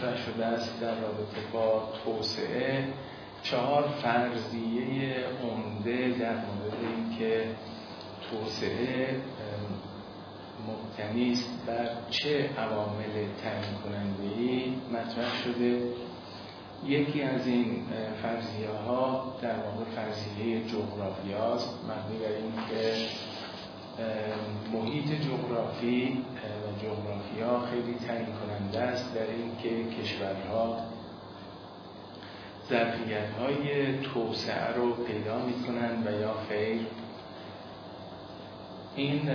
مطرح شده است در رابطه با توسعه چهار فرضیه عمده در مورد اینکه توسعه مبتنی است بر چه عوامل تعیین کننده ای مطرح شده. یکی از این فرضیه ها در واقع فرضیه جغرافی است مبنی بر اینکه محیط جغرافی و جغرافیا خیلی تعیین کننده است در اینکه کشورها ظرفیت های توسعه رو پیدا می کنند و یا خیر این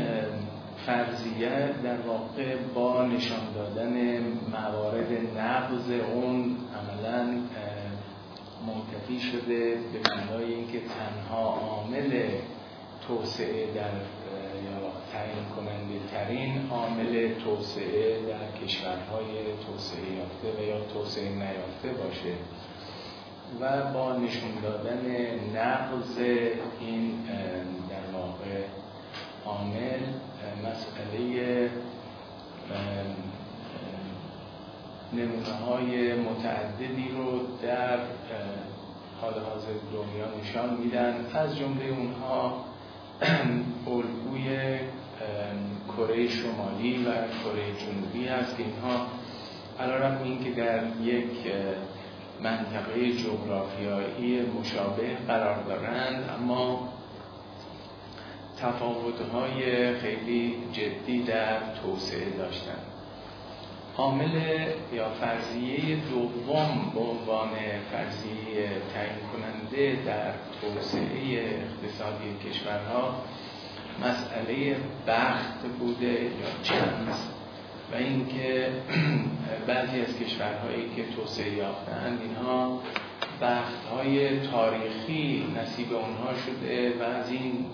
فرضیه در واقع با نشان دادن موارد نقض اون عملا منتفی شده به معنای اینکه تنها عامل توسعه در تعیین کننده ترین عامل توسعه در کشورهای توسعه یافته و یا توسعه نیافته باشه. و با نشون دادن نقض این در واقع عامل مسئله نمونه های متعددی رو در حال حاضر دنیا نشان میدن. از جمله اونها الگوی کره شمالی و کره جنوبی هست که اینها علا اینکه در یک منطقه جغرافیایی مشابه قرار دارند اما تفاوتهای خیلی جدی در توسعه داشتند. عامل یا فرضیه دوم به عنوان فرضیه تعیین کننده در توسعه اقتصادی کشورها مسئله بخت بوده یا چند؟ و اینکه بعضی از کشورهایی که توسعه یافتند اینها بخت های تاریخی نصیب اونها شده و از این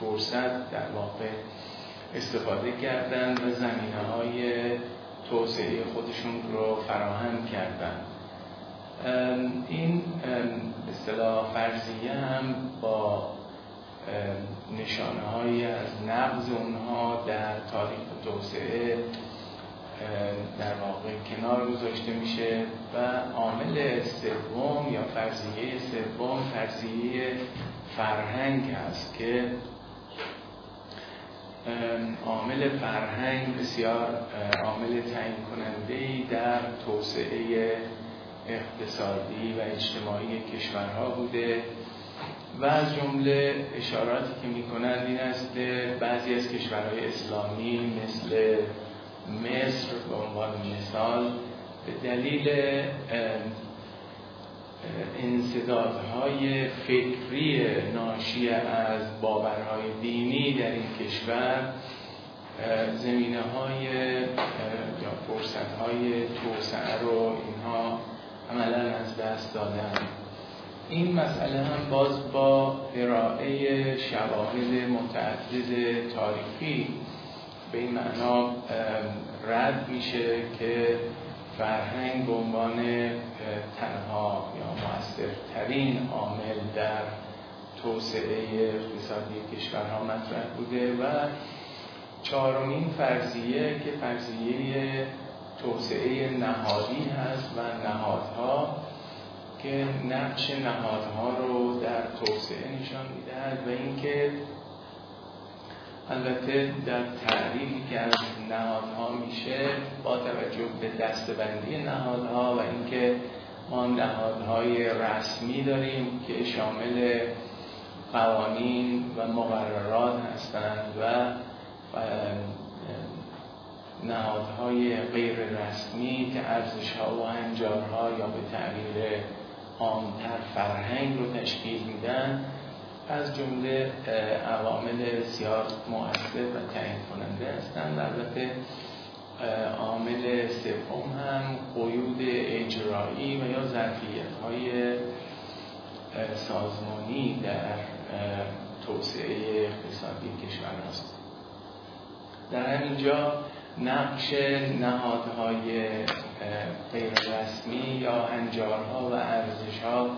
فرصت در واقع استفاده کردن و زمینه های توسعه خودشون رو فراهم کردن. این اصطلاح فرضیه هم با نشانه های از نقض اونها در تاریخ توسعه در واقع کنار گذاشته میشه و عامل سوم یا فرضیه سوم فرضیه فرهنگ هست که عامل فرهنگ بسیار عامل تعیین کننده ای در توسعه اقتصادی و اجتماعی کشورها بوده. و از جمله اشاراتی که می‌کنند این است که بعضی از کشورهای اسلامی مثل مصر به عنوان مثال به دلیل انصدادهای فکری ناشی از باورهای دینی در این کشور زمینه های یا فرصت های توسعه رو اینها عملا از دست دادن این مسئله هم باز با ارائه شواهد متعدد تاریخی به این معنا رد میشه که فرهنگ به عنوان تنها یا موثرترین عامل در توسعه اقتصادی کشورها مطرح بوده و چهارمین فرضیه که فرضیه توسعه نهادی هست و نهادها که نقش نهادها رو در توسعه نشان می‌دهد و اینکه البته در تعریفی که از نهادها میشه با توجه به دستبندی نهادها و اینکه ما نهادهای رسمی داریم که شامل قوانین و مقررات هستند و نهادهای غیر رسمی که ارزش ها و انجارها یا به تعبیر عامتر فرهنگ رو تشکیل میدن از جمله عوامل بسیار مؤثر و تعیین کننده هستند. البته عامل سوم هم قیود اجرایی و یا ظرفیت های سازمانی در توسعه اقتصادی کشور هست در همینجا نقش نهادهای غیر رسمی یا انجارها و ارزشها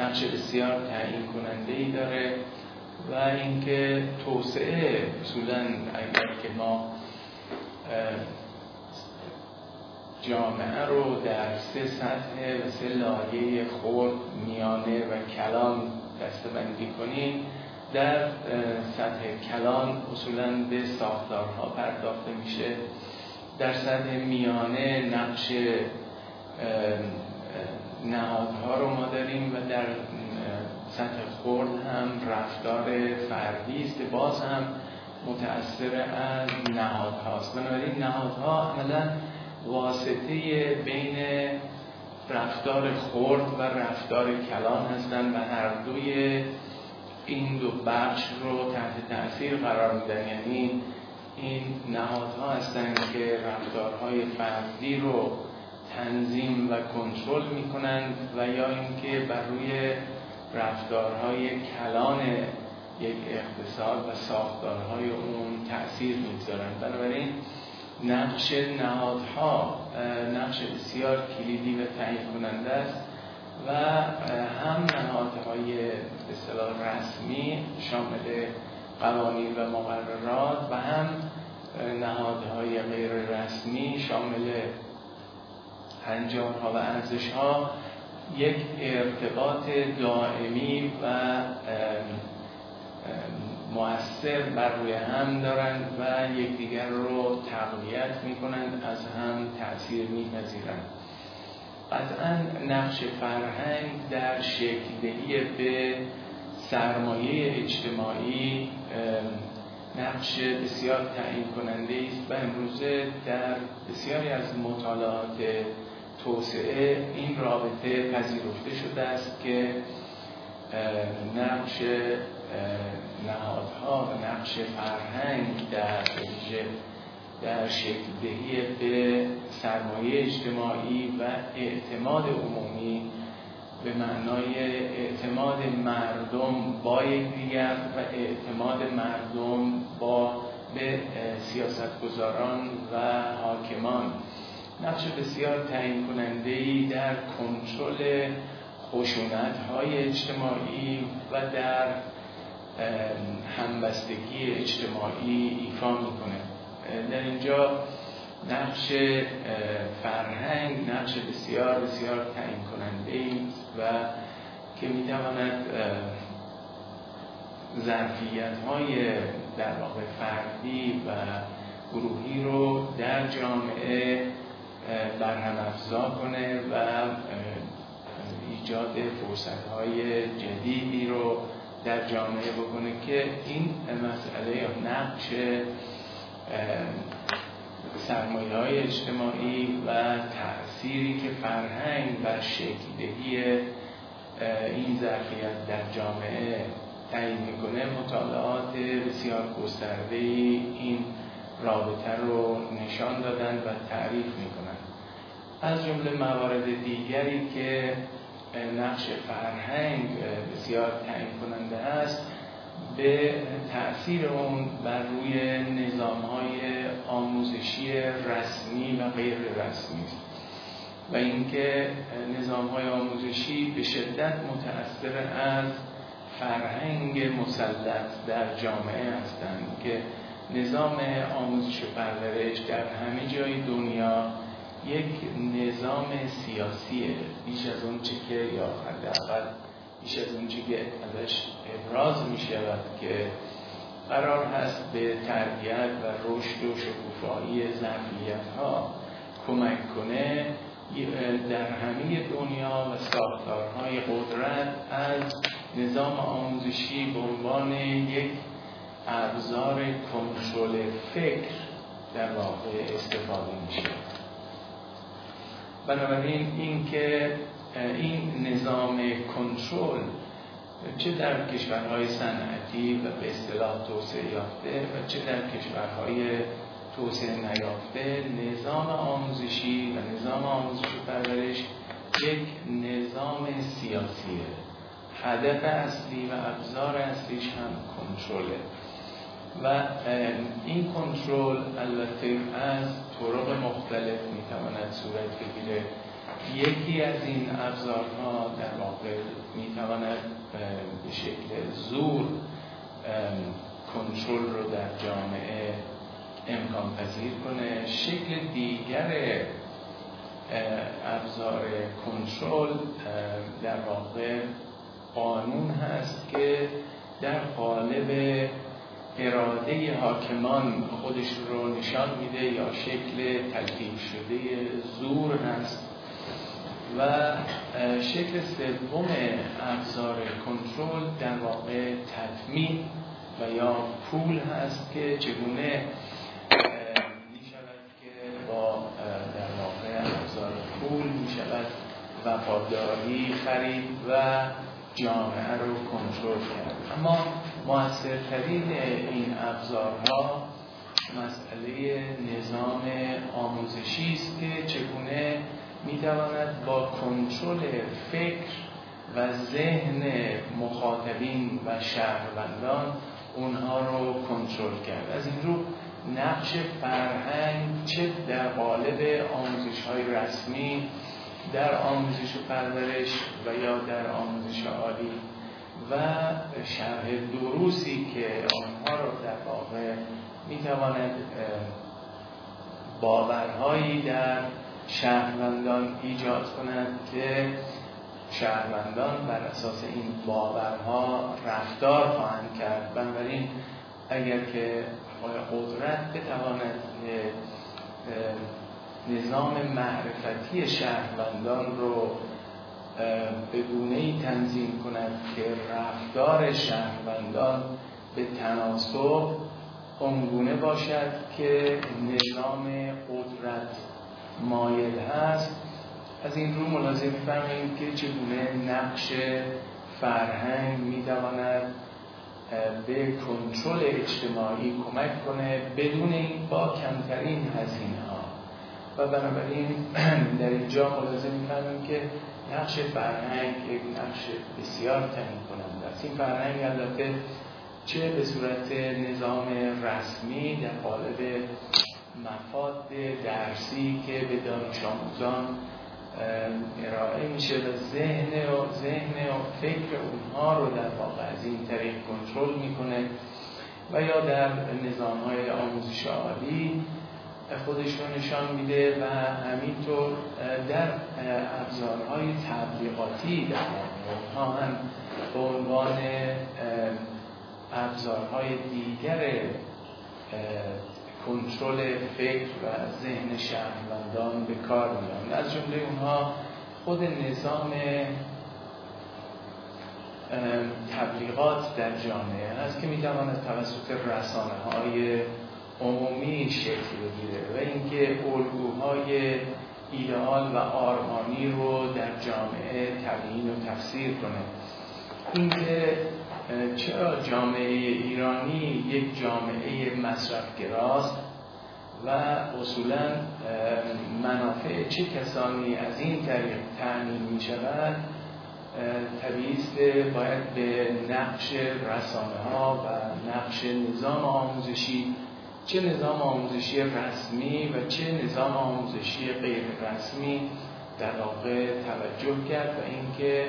نقش بسیار تعیین کننده ای داره و اینکه توسعه اصولا اگر که ما جامعه رو در سه سطح و سه لایه خورد میانه و کلان دستبندی کنیم در سطح کلان اصولا به ساختارها پرداخته میشه. در سطح میانه نقش نهادها رو ما داریم و در سطح خورد هم رفتار فردی است که باز هم متأثر از نهادهاست. بنابراین نهادها عملا واسطه بین رفتار خورد و رفتار کلان هستند و هر دوی این دو بخش رو تحت تاثیر قرار میدن. یعنی این نهادها هستند که رفتارهای فردی رو تنظیم و کنترل می‌کنند و یا اینکه بر روی رفتارهای کلان یک اقتصاد و ساختارهای اون تاثیر می‌گذارند. بنابراین نقش نهادها نقش بسیار کلیدی و تعیین کننده است و هم نهادهای به رسمی شامل قوانین و مقررات و هم نهادهای غیر رسمی شامل انجارها و ارزشها یک ارتباط دائمی و مؤثر بر روی هم دارند و یکدیگر رو تقویت می‌کنند از هم تاثیر میپذیرند. قطعا نقش فرهنگ در شکلدهی به سرمایه اجتماعی نقش بسیار تعیین کننده است و امروزه در بسیاری از مطالعات توسعه این رابطه پذیرفته شده است که نقش نهادها و نقش فرهنگ در در شکل دهی به سرمایه اجتماعی و اعتماد عمومی به معنای اعتماد مردم با یکدیگر و اعتماد مردم با به سیاستگزاران و حاکمان. نقش بسیار تعیین کننده در کنترل خشونت های اجتماعی و در همبستگی اجتماعی ایفا می‌کنه در اینجا نقش فرهنگ نقش بسیار بسیار تعیین کننده است و که می‌تواند ظرفیت های در واقع فردی و گروهی رو در جامعه برهم افزا کنه و ایجاد فرصت های جدیدی رو در جامعه بکنه که این مسئله یا نقش سرمایه های اجتماعی و تأثیری که فرهنگ بر شکلدهی این ظرفیت در جامعه تعیین می‌کنه مطالعات بسیار گسترده این رابطه رو نشان دادن و تعریف می‌کنن. از جمله موارد دیگری که نقش فرهنگ بسیار تعیین کننده است به تأثیر اون بر روی نظام های آموزشی رسمی و غیر رسمی. و اینکه نظام های آموزشی به شدت متأثر از فرهنگ مسلط در جامعه هستند که نظام آموزش و پرورش در همه جای دنیا یک نظام سیاسیه. بیش از اون چی که یا حداقل بیش از اون چی که ازش ابراز می شود که قرار هست به تربیت و رشد و شکوفایی ظرفیت ها کمک کنه در همه دنیا و ساختارهای قدرت از نظام آموزشی به عنوان یک ابزار کنترل فکر در واقع استفاده میشه بنابراین اینکه این نظام کنترل چه در کشورهای صنعتی و به اصطلاح توسعه یافته و چه در کشورهای توسعه نیافته نظام آموزشی و نظام آموزش پرورش یک نظام سیاسیه. هدف اصلی و ابزار اصلیش هم کنترله. و این کنترل البته از طرق مختلف می‌تواند صورت بگیره. یکی از این ابزارها در واقع می‌تواند به شکل زور کنترل رو در جامعه امکان پذیر کنه. شکل دیگر ابزار کنترل در واقع قانون هست که در قالب اراده حاکمان خودش رو نشان میده یا شکل تلقیب شده زور هست. و شکل سوم ابزار کنترل در واقع تطمین و یا پول هست که چگونه می شود که با در واقع ابزار پول می شود وفاداری خرید و جامعه رو کنترل کرد. اما موثرترین این ابزارها مسئله نظام آموزشی است که چگونه می‌تواند با کنترل فکر و ذهن مخاطبین و شهروندان اونها رو کنترل کرد. از این رو نقش فرهنگ چه در قالب آموزش های رسمی در آموزش و پرورش و یا در آموزش عالی و شرح دروسی که آنها رو در واقع می‌تواند باورهایی در شهروندان ایجاد کند که شهروندان بر اساس این باورها رفتار خواهند کرد. بنابراین اگر که قدرت بتواند نظام معرفتی شهروندان رو به گونه ای تنظیم کند که رفتار شهروندان به تناسب اونگونه باشد که نظام قدرت مایل هست. از این رو ملاحظه میفرماییم که چگونه نقش فرهنگ می‌تواند به کنترل اجتماعی کمک کنه بدون این با کمترین هزینه ها و بنابراین در اینجا ملاحظه میفرماییم که نقش فرهنگ یک نقش بسیار تعیین کننده است. این فرهنگ البته چه به صورت نظام رسمی در قالب مفاد درسی که به دانش آموزان ارائه میشه و ذهن و ذهن و فکر اونها رو در واقع از این طریق کنترل می‌کنه و یا در نظام های آموزش عالی خودش رو نشان میده و همینطور در ابزارهای تبلیغاتی در اونها هم به عنوان ابزارهای دیگر کنترل فکر و ذهن شهروندان به کار میان از جمله اونها خود نظام تبلیغات در جامعه هست که می‌تواند توسط رسانه های عمومی شکل بگیره و اینکه الگوهای ایدئال و آرمانی رو در جامعه تبیین و تفسیر کنه. اینکه چرا جامعه ایرانی یک جامعه مصرفگراست و اصولا منافع چه کسانی از این طریق تعمین می شود طبیعیست باید به نقش رسانه ها و نقش نظام آموزشی چه نظام آموزشی رسمی و چه نظام آموزشی غیر رسمی در واقع توجه کرد و اینکه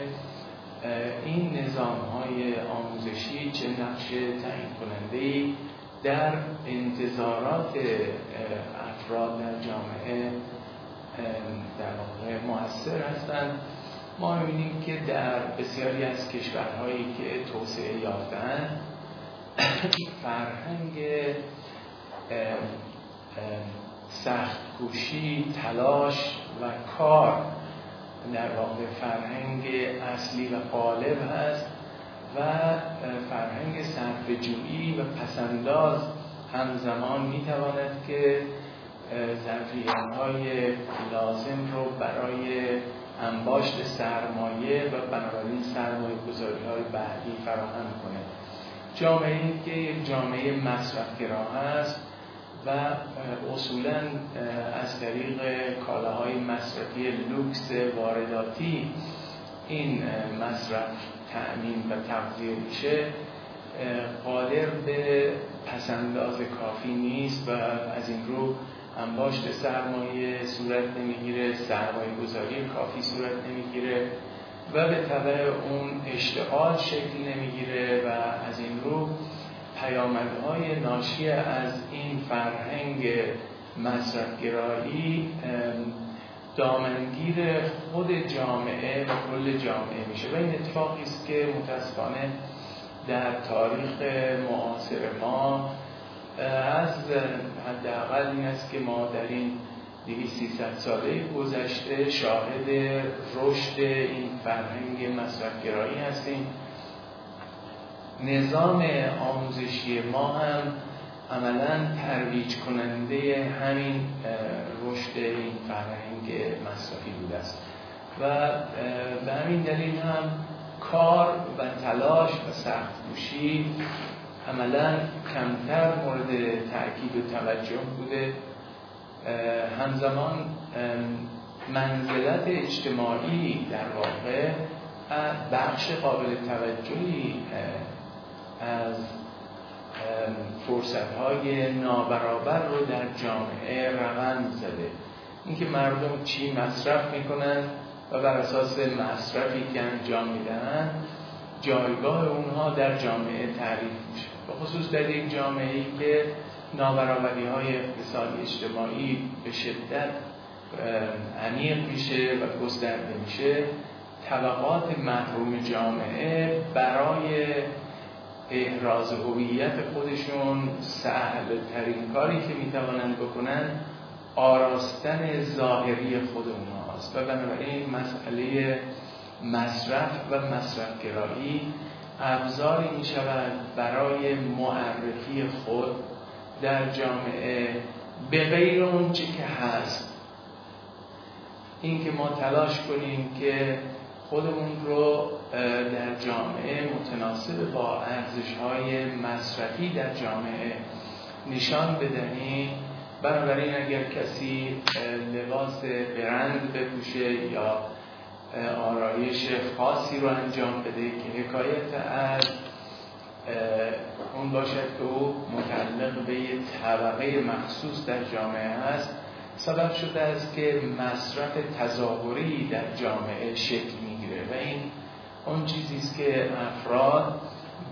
این نظام های آموزشی چه نقش تعیین کننده در انتظارات افراد در جامعه در واقع موثر هستند. ما می‌بینیم که در بسیاری از کشورهایی که توسعه یافتن فرهنگ سخت کوشی تلاش و کار در واقع فرهنگ اصلی و غالب هست و فرهنگ صرف جویی و پسنداز همزمان می‌تواند که ظرفیت های لازم رو برای انباشت سرمایه و بنابراین سرمایه گذاری های بعدی فراهم کنه جامعه که یک جامعه مصرفگرا هست و اصولا از طریق کالاهای مصرفی لوکس وارداتی این مصرف تأمین و تغذیه میشه قادر به پسنداز کافی نیست و از این رو انباشت سرمایه صورت نمی‌گیره سرمایه گذاری کافی صورت نمی‌گیره و به طبع اون اشتغال شکل نمی‌گیره و از این رو پیامدهای ناشی از این فرهنگ مصرفگرایی دامنگیر خود جامعه و کل جامعه میشه. و این اتفاقی است که متاسفانه در تاریخ معاصر ما از حداقل این است که ما در این 2300 ساله گذشته شاهد رشد این فرهنگ مصرفگرایی هستیم. نظام آموزشی ما هم عملا ترویج کننده همین رشد این فرهنگ مصرفی بوده است. و به همین دلیل هم کار و تلاش و سخت کوشی عملا کمتر مورد تاکید و توجه بوده. همزمان منزلت اجتماعی در واقع بخش قابل توجهی از فرصت های نابرابر رو در جامعه رقم زده. اینکه مردم چی مصرف می‌کنن و بر اساس مصرفی که انجام میدن جایگاه اونها در جامعه تعریف میشه. و خصوص در یک جامعه ای که نابرابری های اقتصادی اجتماعی به شدت عمیق میشه و گسترده میشه طبقات محروم جامعه برای احراز هویت خودشون سهل ترین کاری که می‌توانند بکنن آراستن ظاهری خود اونهاست. و بنابراین مسئله مصرف و مصرفگرایی ابزاری می شود برای معرفی خود در جامعه به غیر اون چی که هست. این که ما تلاش کنیم که خودمون رو در جامعه متناسب با ارزش های مصرفی در جامعه نشان بدهیم. بنابراین اگر کسی لباس برند بپوشه یا آرایش خاصی رو انجام بده که حکایت از اون باشد که او متعلق به یه طبقه مخصوص در جامعه هست سبب شده است که مصرف تظاهری در جامعه شکل می‌گیره و این اون چیزی است که افراد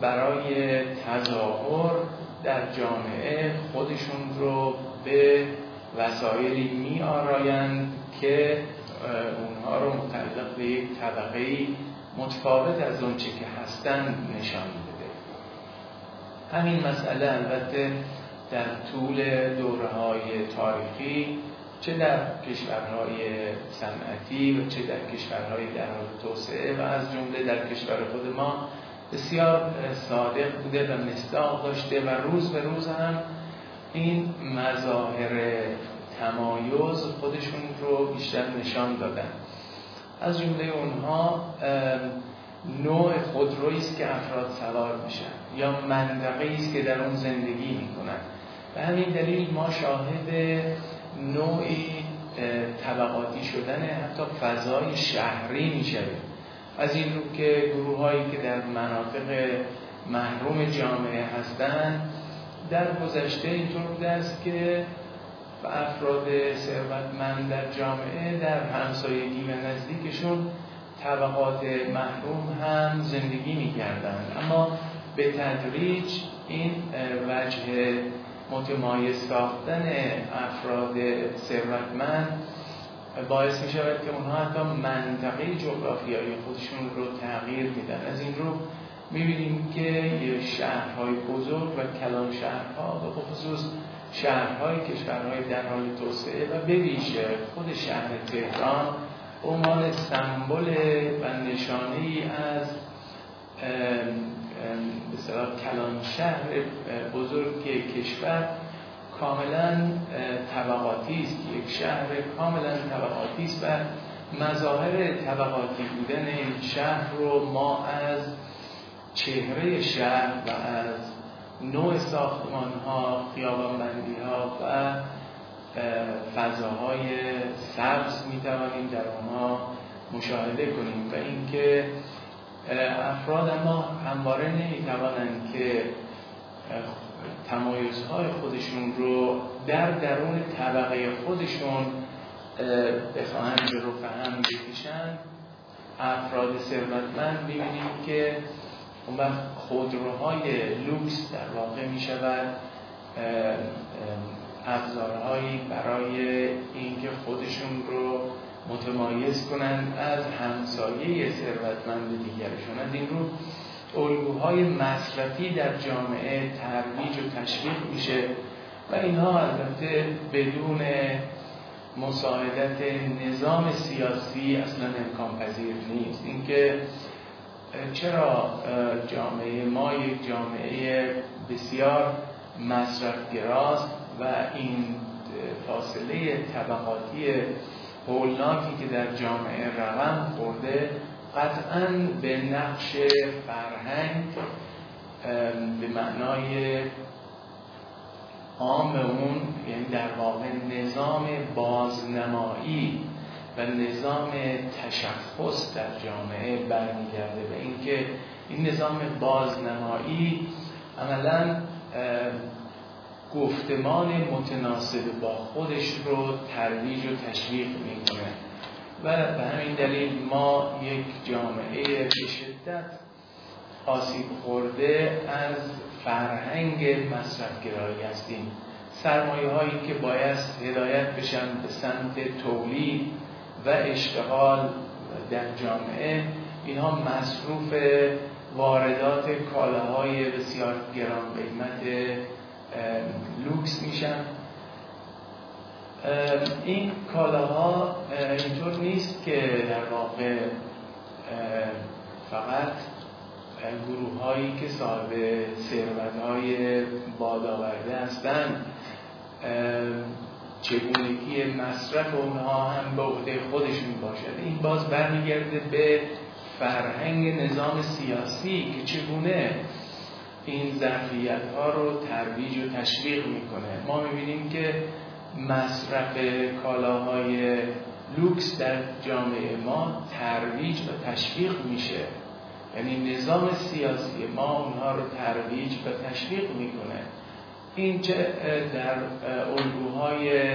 برای تظاهر در جامعه خودشون رو به وسایلی می آرایند که اونها رو متعلق به یک طبقه متفاوت از اون چه که هستن نشان بده همین مسئله البته در طول دوره های تاریخی چه در کشورهای صنعتی و چه در کشورهای در حال توسعه و از جمله در کشور خود ما بسیار صادق بوده و مصداق داشته و روز به روز هم این مظاهر تمایز خودشون رو بیشتر نشان دادن. از جمله اونها نوع خودرویی است که افراد سوار میشن یا منطقه است که در اون زندگی می‌کنن. به همین دلیل ما شاهد نوعی طبقاتی شدن حتی فضای شهری می‌شویم از این رو که گروه هایی که در مناطق محروم جامعه هستند در گذشته اینطور بوده است که افراد ثروتمند در جامعه در همسایگی و نزدیکشون طبقات محروم هم زندگی می‌کردند. اما به تدریج این وجه متمایز ساختن افراد ثروتمند باعث می شود که اونها حتی منطقه جغرافیایی خودشون رو تغییر میدن. از این رو می‌بینیم که شهرهای بزرگ و کلان شهرها و خصوص شهرهای کشورهای در حال توسعه و به ویژه خود شهر تهران عنوان سمبل و نشانه ای از مثلا کلان شهر بزرگ کشور کاملا طبقاتی است. یک شهر کاملا طبقاتی است و مظاهر طبقاتی بودن این شهر رو ما از چهره شهر و از نوع ساختمان ها خیابان بندی ها و فضاهای سبز می توانیم در آنها مشاهده کنیم. و اینکه افراد ما همواره نمی توانند که تمایزهای خودشون رو در درون طبقه خودشون بخواهند رو فهم بکشن افراد ثروتمند ببینیم که اون وقت خودروهای لوکس در واقع می شود ابزارهایی برای اینکه خودشون رو متمایز کنند از همسایه ثروتمند دیگرشون از این رو الگوهای مصرفی در جامعه ترویج و تشویق میشه و اینها البته بدون مساعدت نظام سیاسی اصلا امکان پذیر نیست. اینکه چرا جامعه ما یک جامعه بسیار مصرفگراست و این فاصله طبقاتی هولناکی که در جامعه رقم خورده قطعا به نقش فرهنگ به معنای عام اون یعنی در واقع نظام بازنمایی و نظام تشخص در جامعه برمیگرده به اینکه این نظام بازنمایی عملا گفتمان متناسب با خودش رو ترویج و تشویق می‌کنه و به همین دلیل ما یک جامعه به شدت آسیب خورده از فرهنگ مصرفگرایی هستیم. سرمایه هایی که باید هدایت بشن به سمت تولید و اشتغال در جامعه اینها مصروف واردات کالاهای بسیار گران قیمت لوکس میشن این کالاها اینطور نیست که در واقع فقط گروه هایی که صاحب ثروت های بادآورده هستند. چگونگی مصرف اونها هم به عهده خودشون باشد این باز برمیگرده به فرهنگ نظام سیاسی که چگونه این ظرفیت ها رو ترویج و تشویق می‌کنه. ما می‌بینیم که مصرف کالاهای لوکس در جامعه ما ترویج و تشویق میشه. یعنی نظام سیاسی ما اونها رو ترویج و تشویق می‌کنه. این چه در الگوهای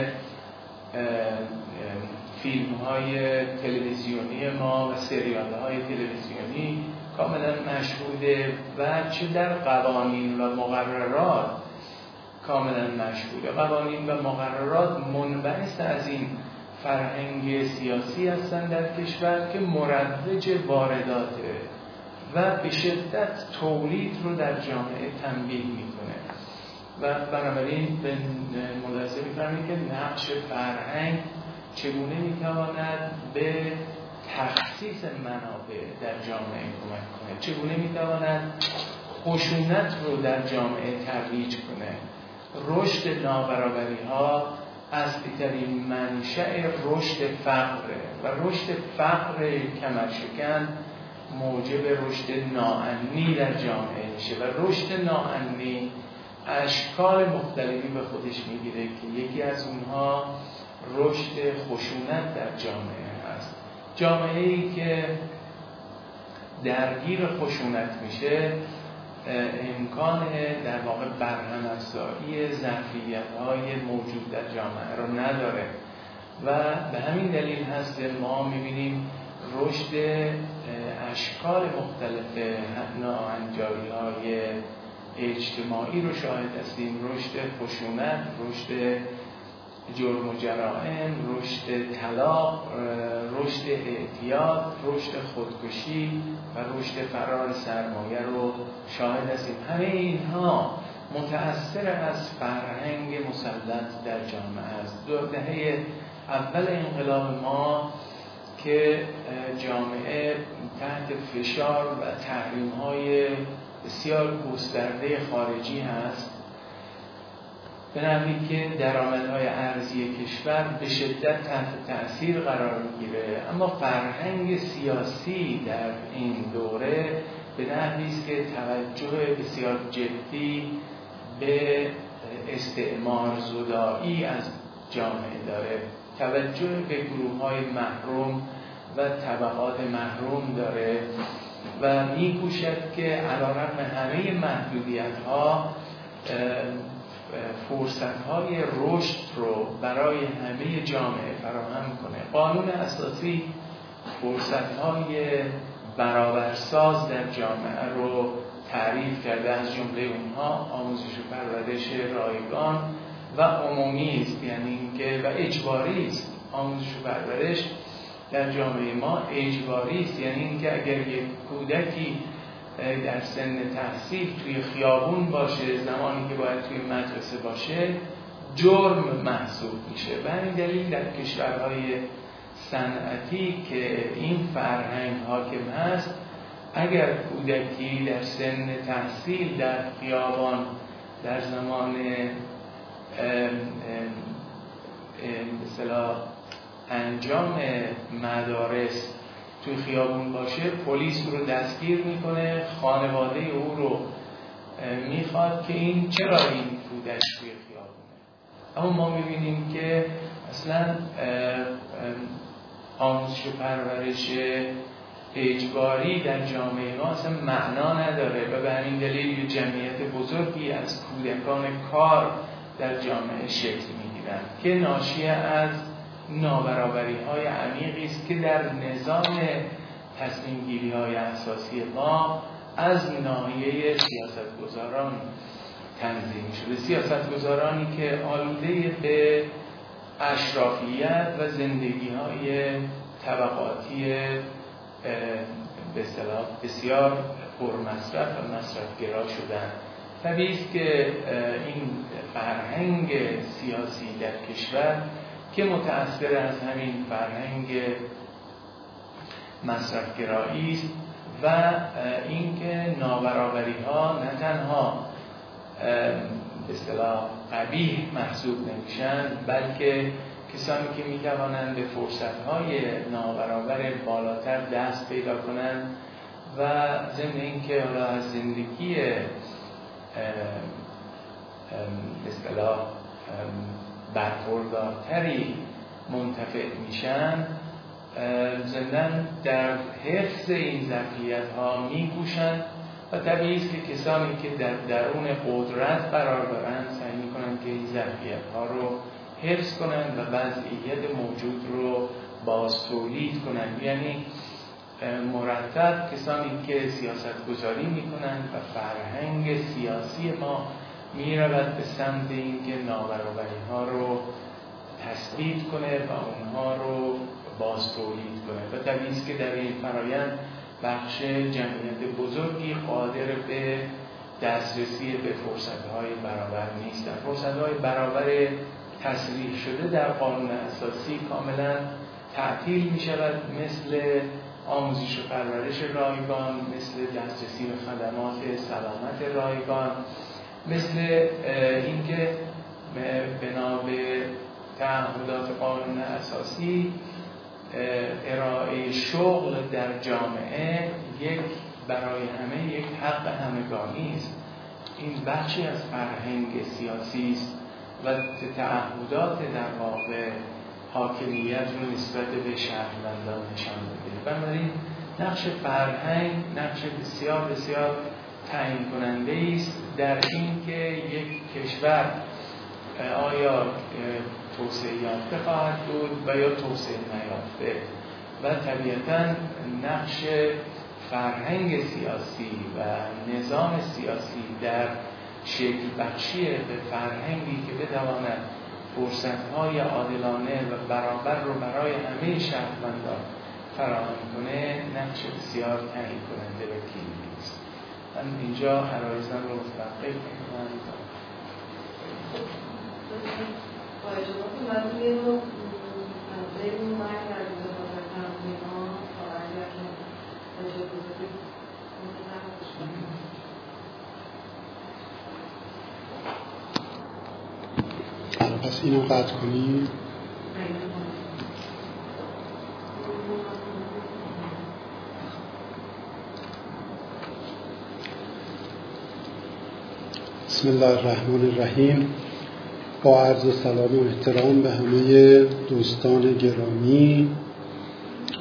فیلم های تلویزیونی ما و سریال های تلویزیونی کاملا مشهوده و چه در قوانین و مقررات کاملا مشهوده. قوانین و مقررات منبعث از این فرهنگ سیاسی هستند در کشور که مروج وارداته و به شدت تولید رو در جامعه تنبیه می‌کنه. و بنابراین به ملاحظه میفرمید که نقش فرهنگ چگونه می‌تواند به تخصیص منابع در جامعه کمک کنه. چگونه می‌تواند خشونت رو در جامعه ترویج کنه؟ رشد نابرابری ها اصلی ترین منشأ رشد فقره و رشد فقر کمرشکن موجب رشد ناامنی در جامعه میشه و رشد ناامنی اشکال مختلفی به خودش می‌گیره که یکی از اونها رشد خشونت در جامعه. جامعه ای که درگیر خشونت میشه امکان در واقع برهم افزایی ظرفیت های موجود در جامعه رو نداره. و به همین دلیل هست که ما می‌بینیم رشد اشکال مختلف ناانجاری های اجتماعی رو شاهد هستیم. رشد خشونت رشد جرم و جرائم رشد طلاق رشد اعتیاد رشد خودکشی و رشد فرار سرمایه رو شاهد هستیم. همه اینها متأثر از فرهنگ مسلط در جامعه است. دو دهه اول انقلاب ما که جامعه تحت فشار و تحریم های بسیار گسترده خارجی هست. به نحوی که درآمدهای ارزی کشور به شدت تحت تاثیر قرار می‌گیره. اما فرهنگ سیاسی در این دوره به نحوی است که توجه بسیار جدی به استعمار زدایی از جامعه داره. توجه به گروه های محروم و طبقات محروم داره و میکوشد که علیرغم همه محدودیت ها فرصت های رشد رو برای همه جامعه فراهم کنه. قانون اساسی فرصت های برابرساز در جامعه رو تعریف کرده. از جمله اونها آموزش و پرورش رایگان و عمومی است. یعنی اینکه و اجباری است. آموزش و پرورش در جامعه ما اجباری است. یعنی اینکه اگر یک کودکی در سن تحصیل توی خیابون باشه زمانی که باید توی مدرسه باشه جرم محسوب میشه. به همین دلیل در کشورهای صنعتی که این فرهنگ حاکم هست اگر کودکی در سن تحصیل در خیابان در زمان مثلا انجام مدارس توی خیابون باشه پلیس رو دستگیر می‌کنه خانواده او رو می‌خواد که این چرا این کودک توی خیابونه؟ اما ما می‌بینیم که اصلا آموزش و پرورش اجباری در جامعه ما اصلا معنا نداره و به همین دلیل یه جمعیت بزرگی از کودکان کار در جامعه شکل می‌گیرند که ناشی از نابرابری های عمیقی است که در نظام تصمیم گیری های اساسی ما از ناحیه سیاستگزاران تنظیم شده. سیاستگزارانی که آلوده به اشرافیت و زندگی های طبقاتی به بسیار پرمصرف و مصرفگرا شدن. طبیعی است که این فرهنگ سیاسی در کشور که متأثر از همین فرهنگ مصرفگرایی است و اینکه نابرابری ها نه تنها به اصطلاح قبیح محسوب نمیشن بلکه کسانی که می‌توانند به فرصت های نابرابر بالاتر دست پیدا کنند و ضمن اینکه حالا از زندگی اصطلاح برخوردارتری منتفع میشن زندن در حفظ این ظرفیت ها و طبیعی است که کسانی که در درون قدرت قرار دارند سعی می‌کنند که این ظرفیت ها رو حفظ کنند و وضعیت موجود رو باز تولید کنند. یعنی مرتب کسانی که سیاست گذاری می‌کنند و فرهنگ سیاسی ما می رود به سمت اینکه نابرابری ها رو تثبیت کنه و اونها رو باز تولید کنه. و طبیعی که در این فرایند بخش جمعیت بزرگی قادر به دسترسی به فرصت های برابر نیستن فرصت های برابر تصریح شده در قانون اساسی کاملا تعطیل می شود مثل آموزش و پرورش رایگان مثل دسترسی به خدمات سلامت رایگان مثل اینکه بنا به تعهدات قانون اساسی ارائه شغل در جامعه یک برای همه یک حق همگانی است. این بخشی از فرهنگ سیاسی است و تعهدات در واقع حاکمیت رو نسبت به شهروندان نشان بده بنابراین نقش فرهنگ نقش بسیار بسیار تعیین کننده است در اینکه یک کشور آیا توسعه یافته خواهد بود و یا توسعه نیافته و طبیعتا نقش فرهنگ سیاسی و نظام سیاسی در شکل بخشی به فرهنگی که بتواند فرصت های عادلانه و برابر رو برای همه شهروندان فراهم کنه نقش بسیار تعیین کننده و من اینجا عرایزم رو متوقف می‌کنم. با اجازه پس اینو قطع کنیم بسم الله الرحمن الرحیم. با عرض سلام و احترام به همه دوستان گرامی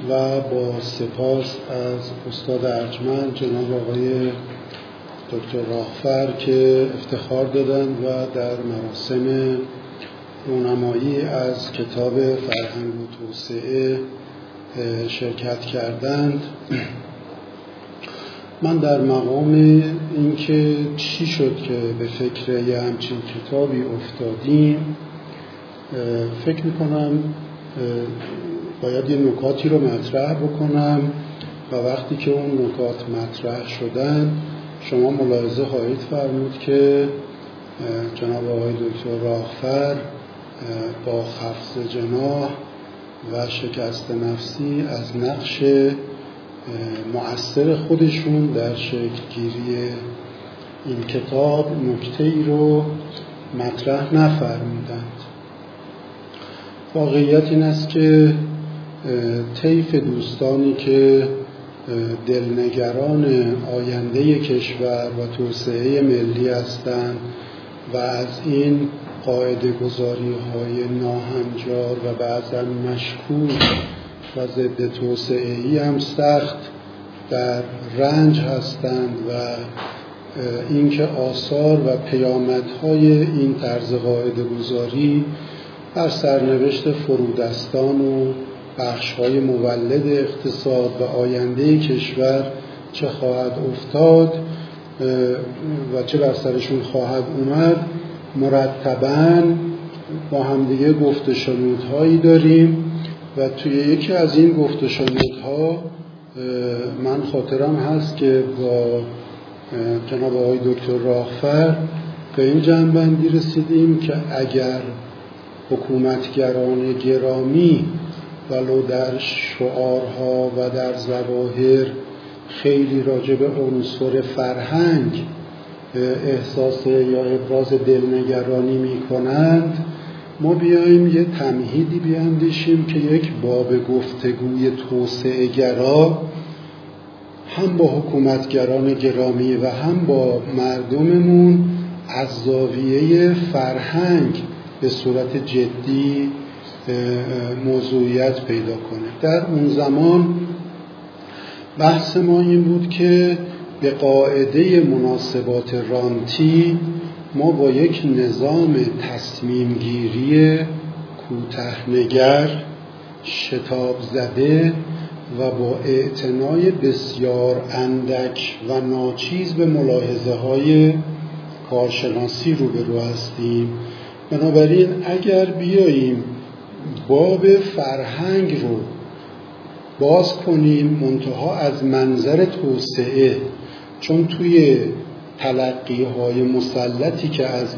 و با سپاس از استاد ارجمند جناب آقای دکتر راهفر که افتخار دادن و در مراسم رونمایی از کتاب فرهنگ و توسعه شرکت کردند. من در مقام اینکه چی شد که به فکر یه همچین کتابی افتادیم فکر می‌کنم باید یه نکاتی رو مطرح بکنم و وقتی که اون نکات مطرح شدن شما ملاحظه خواهید فرمود که جناب آقای دکتر راهفر با خفض جناح و شکست نفسی از نقش مؤثر خودشون در شکلگیری این کتاب نکته ای رو مطرح نفرمودند. واقعیت این است که طیف دوستانی که دلنگران آینده کشور و توسعه ملی هستند و از این قاعده گذاری های ناهمجار و بعضا مشکوک و ضد توسعه ای هم سخت در رنج هستند و اینکه آثار و پیامدهای این طرز قاعده گذاری بر سرنوشت فرودستان و بخشهای مولد اقتصاد و آینده کشور چه خواهد افتاد و چه بر سرشون خواهد اومد مرتبا با همدیگه گفت هایی داریم. و توی یکی از این گفت ها من خاطرم هست که با جناب آقای دکتر راهفر به این جنبندی رسیدیم که اگر حکومتگران گرامی ولو در شعارها و در زواهر خیلی راجع به عنصر فرهنگ احساس یا ابراز دلنگرانی می کنند ما بیاییم یه تمهیدی بیاندیشیم که یک باب گفتگوی توسعه گرا هم با حکومتگران گرامی و هم با مردممون از زاویه فرهنگ به صورت جدی موضوعیت پیدا کنه. در اون زمان بحث ما این بود که به قاعده مناسبات رانتی ما با یک نظام تصمیم گیری کوتهنگر شتاب زده و با اعتنای بسیار اندک و ناچیز به ملاحظه های کارشناسی روبرو هستیم. بنابراین اگر بیاییم باب فرهنگ رو باز کنیم منتها از منظر توسعه چون توی تلقی های مسلطی که از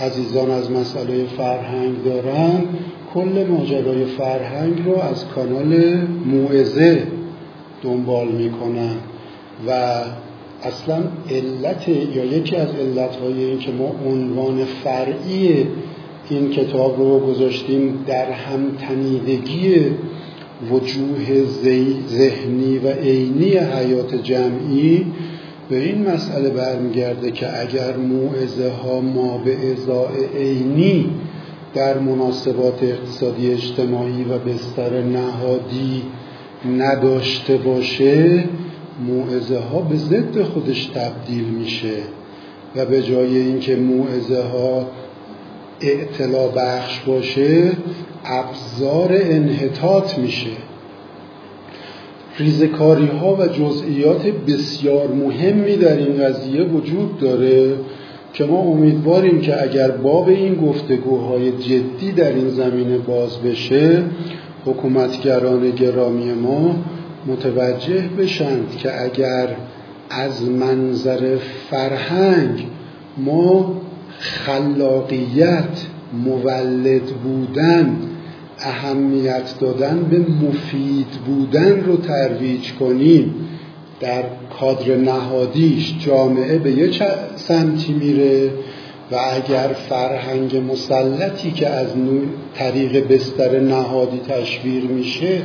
عزیزان از مسئله فرهنگ دارن کل ماجرای فرهنگ رو از کانال موعظه دنبال می‌کنن و اصلا علت یا یکی از علتهای این که ما عنوان فرعی این کتاب رو گذاشتیم در همتنیدگی وجوه ذهنی و عینی حیات جمعی به این مسئله برمیگرده که اگر موعظه ها ما به ازاع عینی در مناسبات اقتصادی اجتماعی و بستر نهادی نداشته باشه موعظه ها به ضد خودش تبدیل میشه و به جای اینکه موعظه ها اعتلا بخش باشه ابزار انحطاط میشه. ریزکاری ها و جزئیات بسیار مهمی در این قضیه وجود داره که ما امیدواریم که اگر باب این گفتگوهای جدی در این زمینه باز بشه حکومتگران گرامی ما متوجه بشند که اگر از منظر فرهنگ ما خلاقیت مولد بودن اهمیت دادن به مفید بودن رو ترویج کنیم. در کادر نهادیش جامعه به یه سمتی میره و اگر فرهنگ مسلطی که از طریق بستر نهادی تشویر میشه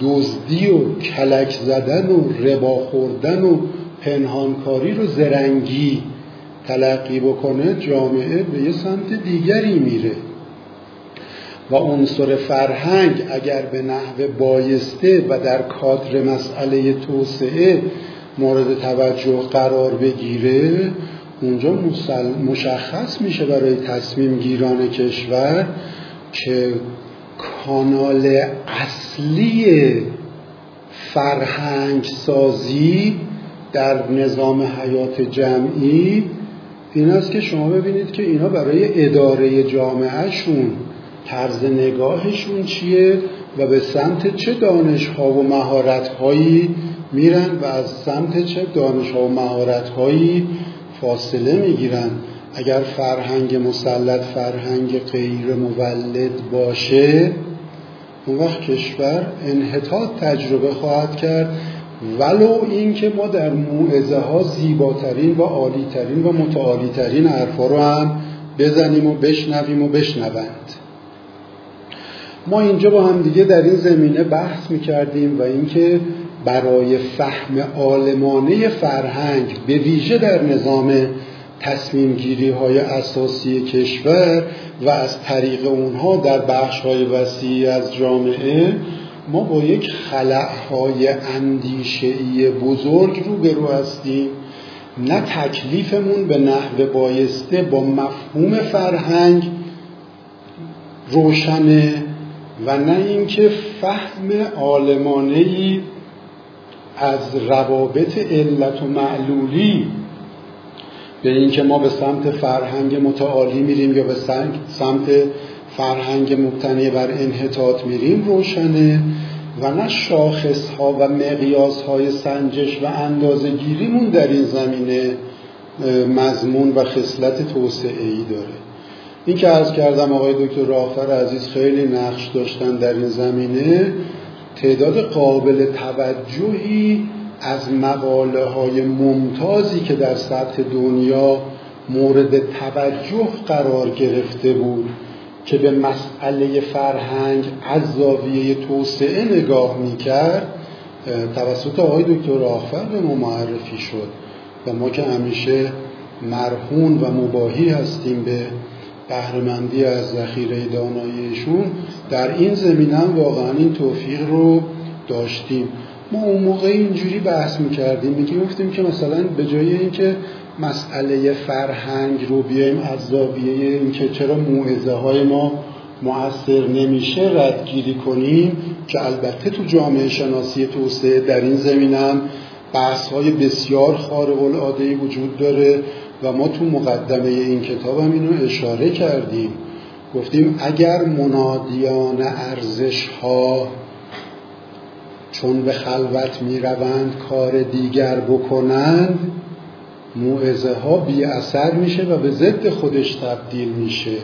دزدی و کلک زدن و ربا خوردن و پنهانکاری رو زرنگی تلقی بکنه جامعه به یه سمت دیگری میره. و عنصر فرهنگ اگر به نحو بایسته و در کادر مسئله توسعه مورد توجه قرار بگیره اونجا مشخص میشه برای تصمیم گیران کشور که کانال اصلی فرهنگ سازی در نظام حیات جمعی این است که شما ببینید که اینا برای اداره جامعهشون طرز نگاهشون چیه و به سمت چه دانش ها و مهارت هایی میرن و از سمت چه دانش ها و مهارت هایی فاصله می‌گیرن؟ اگر فرهنگ مسلط فرهنگ غیر مولد باشه اون وقت کشور انحطاط تجربه خواهد کرد. ولو اینکه ما در موعظه ها زیباترین و عالیترین و متعالیترین حرفا رو هم بزنیم و بشنویم و بشنوند. ما اینجا با هم دیگه در این زمینه بحث می‌کردیم و اینکه برای فهم عالمانه فرهنگ به ویژه در نظام تصمیم گیری های اساسی کشور و از طریق اونها در بخش های وسیعی از جامعه ما با یک خلعهای اندیشهی بزرگ روبرو هستیم. نه تکلیفمون به نحو بایسته با مفهوم فرهنگ روشنه و نه اینکه فهم عالمانه از روابط علت و معلولی به اینکه ما به سمت فرهنگ متعالی میریم یا به سمت فرهنگ مبتنی بر انحطاط میریم روشنه و نه شاخص ها و مقیاس های سنجش و اندازه گیریمون در این زمینه مضمون و خصلت توسعه ای داره. این که عرض کردم آقای دکتر راهفر عزیز خیلی نقش داشتن در این زمینه. تعداد قابل توجهی از مقاله های ممتازی که در سطح دنیا مورد توجه قرار گرفته بود که به مسئله فرهنگ از زاویه توسعه نگاه می‌کرد توسط آقای دکتر راهفر به ما معرفی شد و ما که همیشه مرهون و مباهی هستیم به بهرهمندی از ذخیره داناییشون در این زمینه واقعا این توفیق رو داشتیم. ما اون موقع اینجوری بحث می‌کردیم می‌گفتیم که مثلا به جای اینکه مسئله فرهنگ رو بیایم از زاویه اینکه چرا موعظه های ما مؤثر نمیشه ردگیری کنیم که البته تو جامعه شناسی توسعه در این زمینم بحث های بسیار خارق العاده وجود داره. و ما تو مقدمه این کتاب هم اینو اشاره کردیم. گفتیم اگر منادیان ارزش ها چون به خلوت می روند کار دیگر بکنند موعظه ها بی اثر میشه و به ضد خودش تبدیل میشه.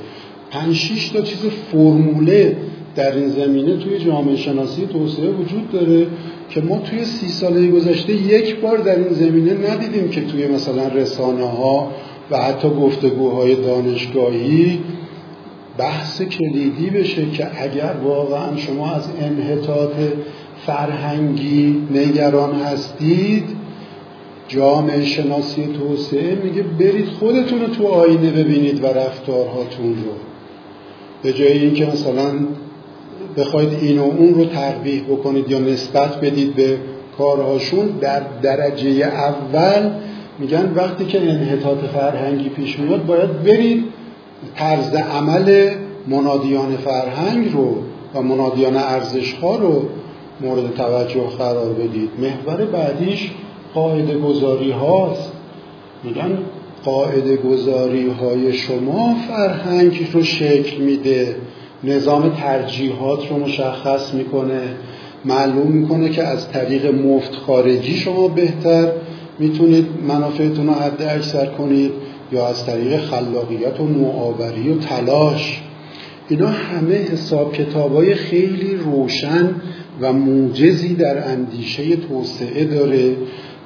پنج شیش تا چیز فرموله در این زمینه توی جامعه شناسی توسعه وجود داره. که ما توی سی ساله گذشته یک بار در این زمینه ندیدیم که توی مثلا رسانه ها و حتی گفتگوهای دانشگاهی بحث کلیدی بشه که اگر واقعا شما از انحطاط فرهنگی نگران هستید جامعه شناسی توسعه میگه برید خودتون رو تو آینه ببینید و رفتارهاتون رو. به جای اینکه مثلا بخواید این و اون رو تقبیح بکنید یا نسبت بدید به کارهاشون در درجه اول میگن وقتی که انحطاط فرهنگی پیش میاد باید برید طرز عمل منادیان فرهنگ رو و منادیان ارزش ها رو مورد توجه قرار بدید. محور بعدیش قاعده گذاری هاست. میگن قاعده گذاری های شما فرهنگ رو شکل میده. نظام ترجیحات رو مشخص می‌کنه. معلوم می‌کنه که از طریق مفت خارجی شما بهتر می‌تونید منافعتون رو حد اکثر کنید یا از طریق خلاقیت و نوآوری و تلاش. اینا همه حساب کتاب های خیلی روشن و موجزی در اندیشه توسعه داره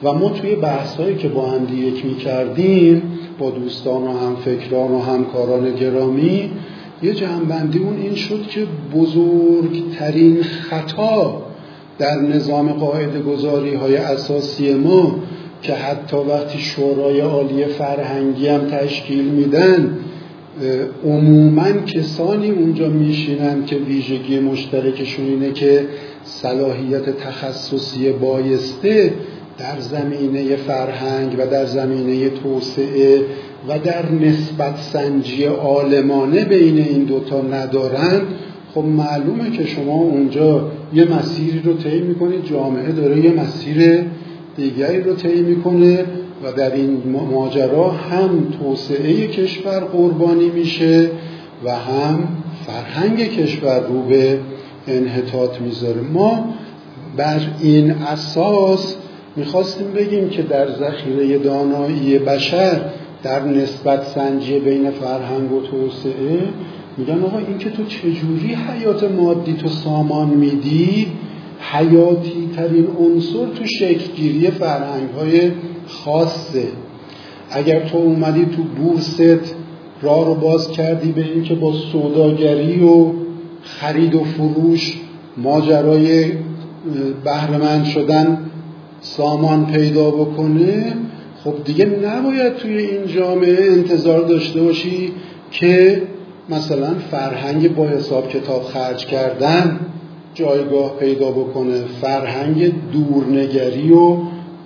و ما توی بحث هایی که با هم یک می کردیم با دوستان و همفکران و همکاران گرامی یه جنبندی اون این شد که بزرگترین خطا در نظام قاعده گذاری های اساسی ما که حتی وقتی شورای عالی فرهنگی هم تشکیل میدن عموما کسانی اونجا میشینن که ویژگی مشترکشون اینه که صلاحیت تخصصی بایسته در زمینه فرهنگ و در زمینه توسعه و در نسبت سنجی عالمانه بین این دوتا ندارن خب معلومه که شما اونجا یه مسیری رو طی می‌کنید جامعه داره یه مسیر دیگری رو طی می‌کنه و در این ماجرا هم توسعه کشور قربانی میشه و هم فرهنگ کشور رو به انحطاط می‌ذاره. ما بر این اساس می‌خواستیم بگیم که در ذخیره دانایی بشر در نسبت سنجی بین فرهنگ و توسعه میگن آقا این که تو چجوری حیات مادی تو سامان میدی؟ حیاتی ترین عنصر تو شکلگیری فرهنگ های خاصه. اگر تو اومدی تو بورست راه رو باز کردی به اینکه با سوداگری و خرید و فروش ماجرای بهرهمند شدن سامان پیدا بکنه خب دیگه نباید توی این جامعه انتظار داشته باشی که مثلا فرهنگ با حساب کتاب خرج کردن جایگاه پیدا بکنه. فرهنگ دورنگری و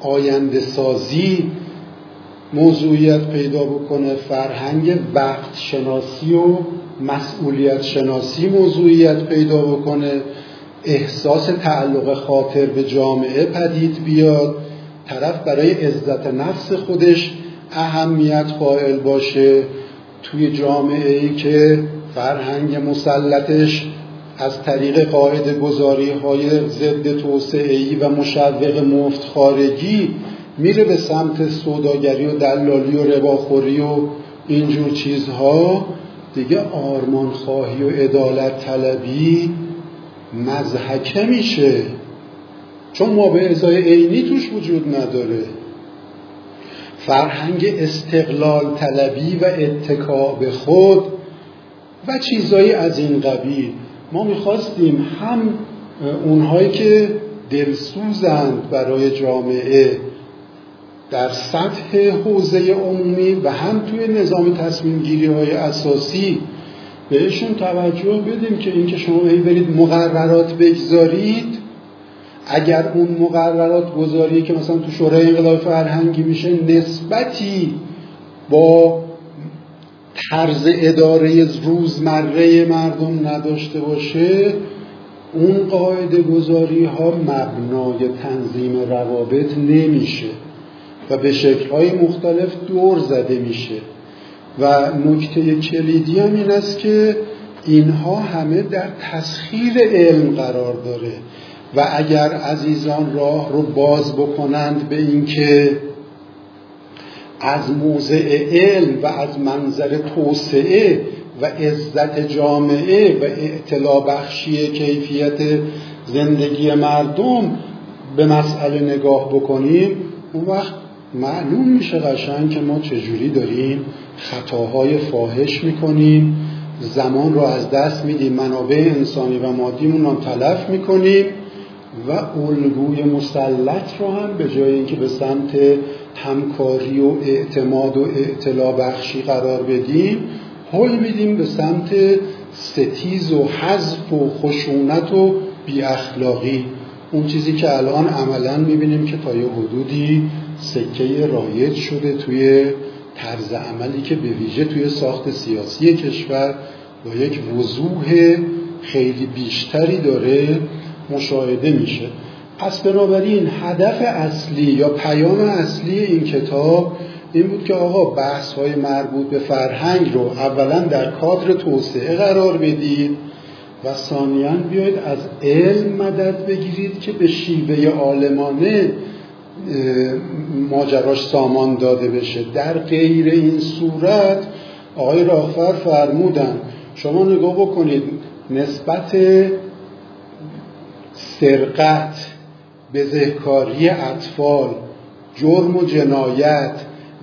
آینده سازی موضوعیت پیدا بکنه. فرهنگ وقت شناسی و مسئولیت شناسی موضوعیت پیدا بکنه. احساس تعلق خاطر به جامعه پدید بیاد. طرف برای عزت نفس خودش اهمیت قائل باشه توی جامعه ای که فرهنگ مسلطش از طریق قاعده گذاری های ضد توسعه ای و مشوق مفت خارجی میره به سمت سوداگری و دلالی و رباخوری و اینجور چیزها. دیگه آرمان خواهی و عدالت طلبی مزحکه میشه. چون ما به ازای عینی توش وجود نداره. فرهنگ استقلال طلبی و اتکا به خود و چیزایی از این قبیل. ما می‌خواستیم هم اونهایی که دلسوزند برای جامعه در سطح حوزه عمومی و هم توی نظام تصمیم گیری های اساسی بهشون توجه بدیم که اینکه شما برید مقررات بگذارید اگر اون مقررات گذاری که مثلا تو شورای انقلاب فرهنگی میشه نسبتی با طرز اداره روزمره مردم نداشته باشه اون قاعده گذاری ها مبنای تنظیم روابط نمیشه و به شکلهای مختلف دور زده میشه. و نکته کلیدی هم این است که اینها همه در تسخیر علم قرار داره. و اگر عزیزان راه رو باز بکنند به اینکه از موضع علم و از منظر توسعه و عزت جامعه و اعتلا بخشی کیفیت زندگی مردم به مسئله نگاه بکنیم اون وقت معلوم میشه قشنگ که ما چجوری داریم خطاهای فاحش می‌کنیم زمان رو از دست میدیم منابع انسانی و مادیمون رو تلف می‌کنیم. و الگوی مسلط رو هم به جای اینکه به سمت همکاری و اعتماد و اعتلا بخشی قرار بدیم حل میدیم به سمت ستیز و حذف و خشونت و بی اخلاقی اون چیزی که الان عملا می‌بینیم که تا یه حدودی سکه رایج شده توی طرز عملی که به ویژه توی ساخت سیاسی کشور با یک وضوح خیلی بیشتری داره. مشاهده میشه. پس بنابراین هدف اصلی یا پیام اصلی این کتاب این بود که آقا بحث های مربوط به فرهنگ رو اولا در کادر توسعه قرار بدید و ثانیا بیاید از علم مدد بگیرید که به شیوه عالمانه ماجراش سامان داده بشه. در غیر این صورت آقای راهفر فرمودن شما نگاه بکنید نسبت سرقت بزهکاری اطفال جرم و جنایت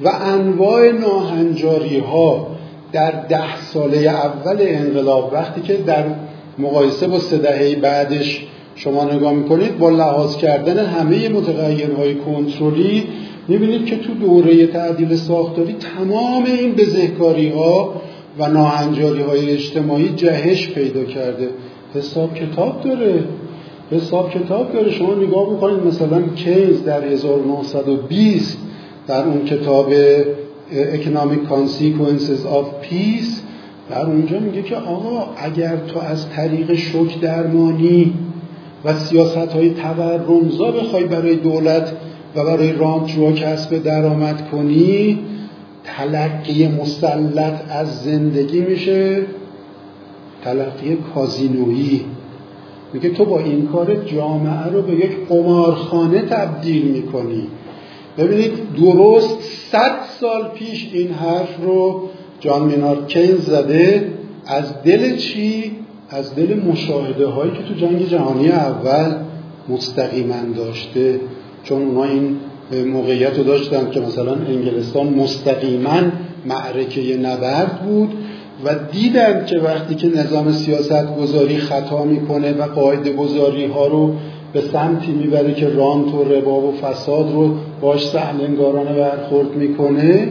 و انواع ناهنجاری ها در ده ساله اول انقلاب وقتی که در مقایسه با سه دهه بعدش شما نگاه می‌کنید با لحاظ کردن همه متغیرهای کنترلی می‌بینید که تو دوره تعدیل ساختاری تمام این بزهکاری ها و ناهنجاری های اجتماعی جهش پیدا کرده. حساب کتاب داره. حساب کتاب داره شما نگاه بکنید مثلا کینز در 1920 در اون کتاب Economic Consequences of Peace در اونجا میگه که آقا اگر تو از طریق شوک درمانی و سیاست های تورمزا بخوای برای دولت و برای رانت کسب درآمد کنی تلقی مسلط از زندگی میشه. تلقی کازینویی. میگه تو با این کار جامعه رو به یک قمارخانه تبدیل می‌کنی. ببینید درست صد سال پیش این حرف رو جان مینارد کینز زده از دل چی؟ از دل مشاهده هایی که تو جنگ جهانی اول مستقیما داشته. چون اونا این موقعیت رو داشتن که مثلا انگلستان مستقیما معرکه نبرد بود. و دیدن که وقتی که نظام سیاست گذاری خطا می‌کنه و قاعده گذاری ها رو به سمتی می‌بره که رانت و رباب و فساد رو باش سهلنگارانه برخورد می‌کنه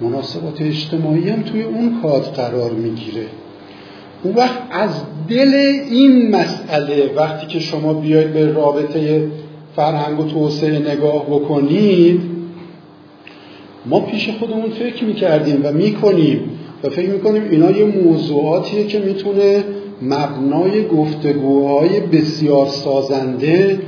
مناسبات اجتماعی هم توی اون کاد قرار می‌گیره. اون وقت از دل این مسئله وقتی که شما بیاید به رابطه فرهنگ و توسعه نگاه بکنید ما پیش خودمون فکر می‌کردیم و می‌کنیم و فکر می‌کنیم اینا یه موضوعاتیه که می‌تونه مبنای گفتگوهای بسیار سازنده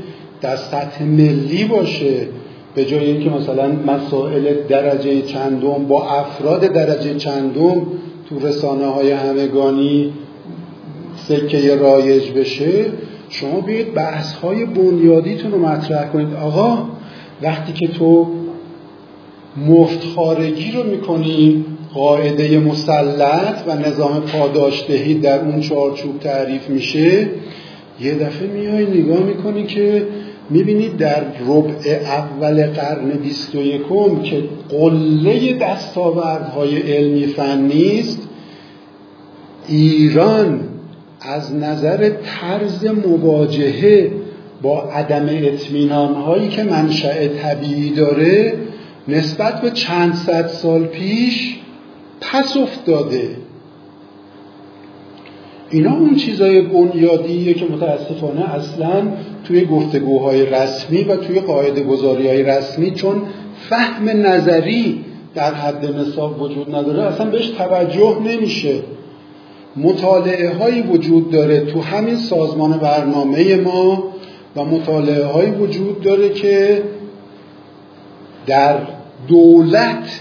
در سطح ملی باشه. به جای اینکه مثلا مسائل درجه چندم با افراد درجه چندم تو رسانه های همگانی سکه رایج بشه شما بیاید بحث های بنیادیتون رو مطرح کنید. آقا وقتی که تو مفت خارگی رو می‌کنی قاعده مسلط و نظام پاداشدهی در اون چارچوب تعریف میشه. یه دفعه میای نگاه می‌کنی که می‌بینید در ربع اول قرن بیست و یکم که قله دستاوردهای علمی فنی است ایران از نظر طرز مواجهه با عدم اطمینان هایی که منشأ طبیعی داره نسبت به چند صد سال پیش پس افتاده اینا اون چیزای بنیادیه که متاسفانه اصلا توی گفتگوهای رسمی و توی قاعده گذاری های رسمی چون فهم نظری در حد نصاب وجود نداره اصلا بهش توجه نمیشه. مطالعه هایی وجود داره تو همین سازمان برنامه ما و مطالعه هایی وجود داره که در دولت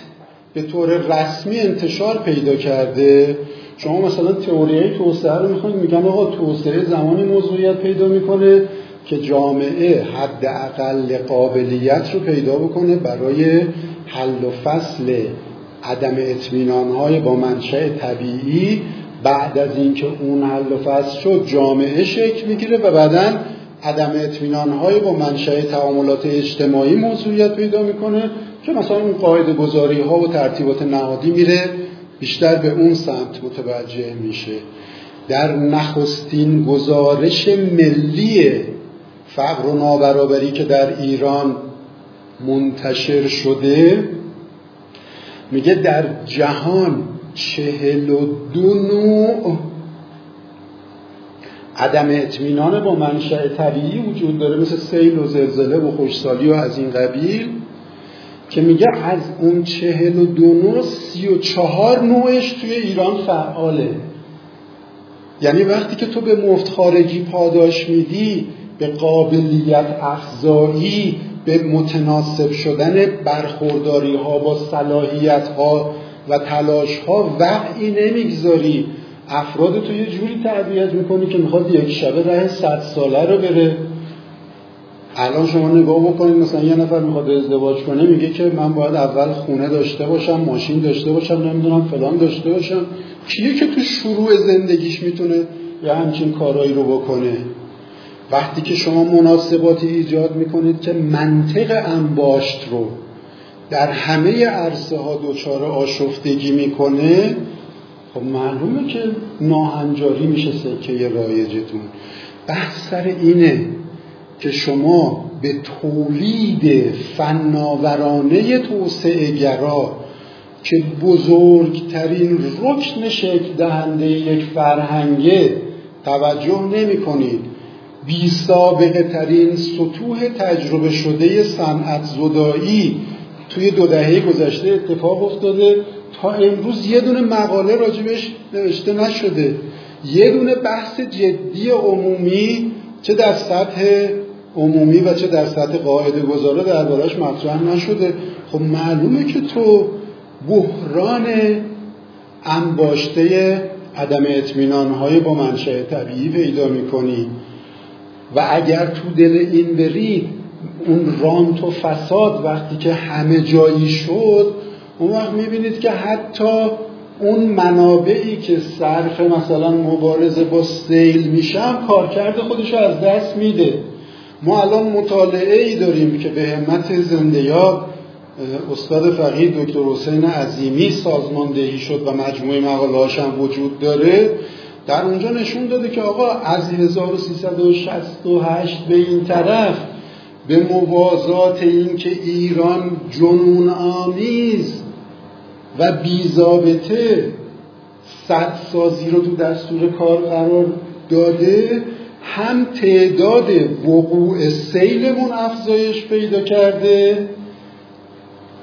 به طور رسمی انتشار پیدا کرده. شما مثلا تئوری توسعه رو می‌خونید میگن آقا توسعه زمانی موضوعیت پیدا می‌کنه که جامعه حد اقل قابلیت رو پیدا بکنه برای حل و فصل عدم اطمینان های با منشأ طبیعی. بعد از اینکه اون حل و فصل شد جامعه شکل می‌گیره و بعدا عدم اطمینان های با منشأ تعاملات اجتماعی موضوعیت پیدا می‌کنه که مثلا اون قاعده گذاری ها و ترتیبات نهادی میره بیشتر به اون سمت متوجه میشه. در نخستین گزارش ملی فقر و نابرابری که در ایران منتشر شده میگه در جهان چهل و دو نوع عدم اطمینان با منشأ طبیعی وجود داره مثل سیل و زلزله و خوشسالی و از این قبیل که میگه از اون چهل و دو نوع سی و چهار نوعش توی ایران فعاله. یعنی وقتی که تو به مفت خارجی پاداش میدی به قابلیت افزایی به متناسب شدن برخورداری ها با صلاحیت ها و تلاش ها وقعی نمی‌گذاری. افراد تو یه جوری تربیت می‌کنی که می‌خواد یک شبه ره صد ساله رو بره. الان شما نگاه بکنید مثلا یه نفر می‌خواد ازدواج کنه میگه که من باید اول خونه داشته باشم ماشین داشته باشم نمی‌دونم فلان داشته باشم. کیه که تو شروع زندگیش می‌تونه یه همچین کارایی رو بکنه؟ وقتی که شما مناسباتی ایجاد می‌کنید که منطق انباشت رو در همه عرصه ها دچار آشفتگی می‌کنه خب معلومه که ناهنجاری میشه سکه رایجتون. بحث سر اینه که شما به تولید فناورانه توسعه گرا که بزرگترین رکن شکل دهنده یک فرهنگه توجه نمی کنید بی سابقه ترین سطوح تجربه شده صنعت زدایی توی دو دهه گذشته اتفاق افتاده. تا امروز یه دونه مقاله راجبش نوشته نشده. یه دونه بحث جدی عمومی چه در سطح عمومی و چه در سطح قاعده گذاره دربارش مطرح نشده. خب معلومه که تو بحران انباشته عدم اطمینان های با منشأ طبیعی پیدا می‌کنی و اگر تو دل این بری اون رانت و فساد وقتی که همه جایی شد اون وقت می‌بینید که حتی اون منابعی که صرف مثلا مبارزه با سیل میشن کارکرد خودش رو از دست میده. ما الان مطالعه ای داریم که به همت زندیاب استاد فقید دکتر حسین عظیمی سازماندهی شد و مجموعه مقاله هم وجود داره. در اونجا نشون داده که آقا از 1368 به این طرف به موازات این که ایران جنون آمیز و بیزابطه صد سازی رو تو دستور کار قرار داده هم تعداد وقوع سیلمون افزایش پیدا کرده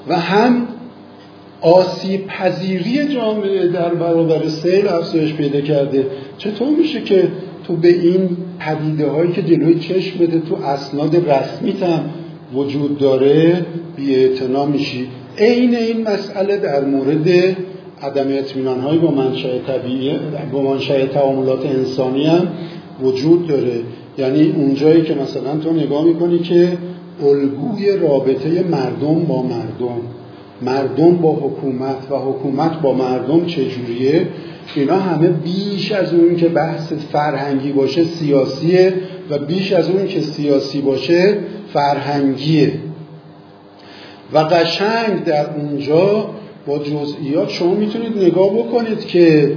و هم آسیب پذیری جامعه در برابر سیل افزایش پیدا کرده. چطور میشه که تو به این پدیده هایی که جلوی چشم بده تو اسناد رسمیت هم وجود داره بی میشی. عین این مسئله در مورد عدم اطمینان های با منشأ طبیعی با منشأ تعاملات انسانی هم وجود داره. یعنی اونجایی که مثلا تو نگاه می‌کنی که الگوی رابطه مردم با مردم. مردم با حکومت و حکومت با مردم چجوریه؟ اینا همه بیش از اون که بحث فرهنگی باشه سیاسیه و بیش از اون که سیاسی باشه فرهنگیه. و قشنگ در اونجا با جزئیات شما می‌تونید نگاه بکنید که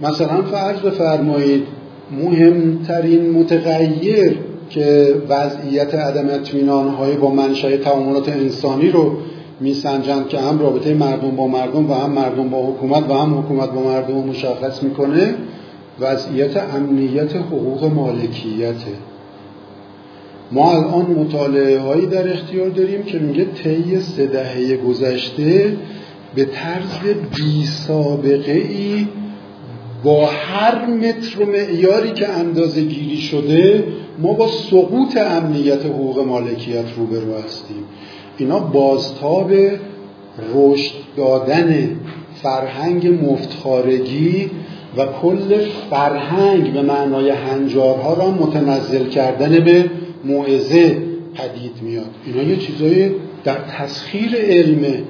مثلا فرض بفرمایید مهمترین متغیر که وضعیت عدم اطمینان های با منشأ تعاملات انسانی رو میسنجند که هم رابطه مردم با مردم و هم مردم با حکومت و هم حکومت با مردم رو مشخص می‌کنه. وضعیت امنیت حقوق مالکیته ما الان مطالعه هایی در اختیار داریم که میگه طی سه دهه گذشته به طرز بی سابقه ای با هر متر و معیاری که اندازه گیری شده ما با سقوط امنیت حقوق مالکیت روبرو هستیم. اینا بازتاب رشد دادن فرهنگ مفتخارگی و کل فرهنگ به معنای هنجارها را متنزل کردن به موعظه پدید میاد. اینا یه چیزای در تسخیر علمه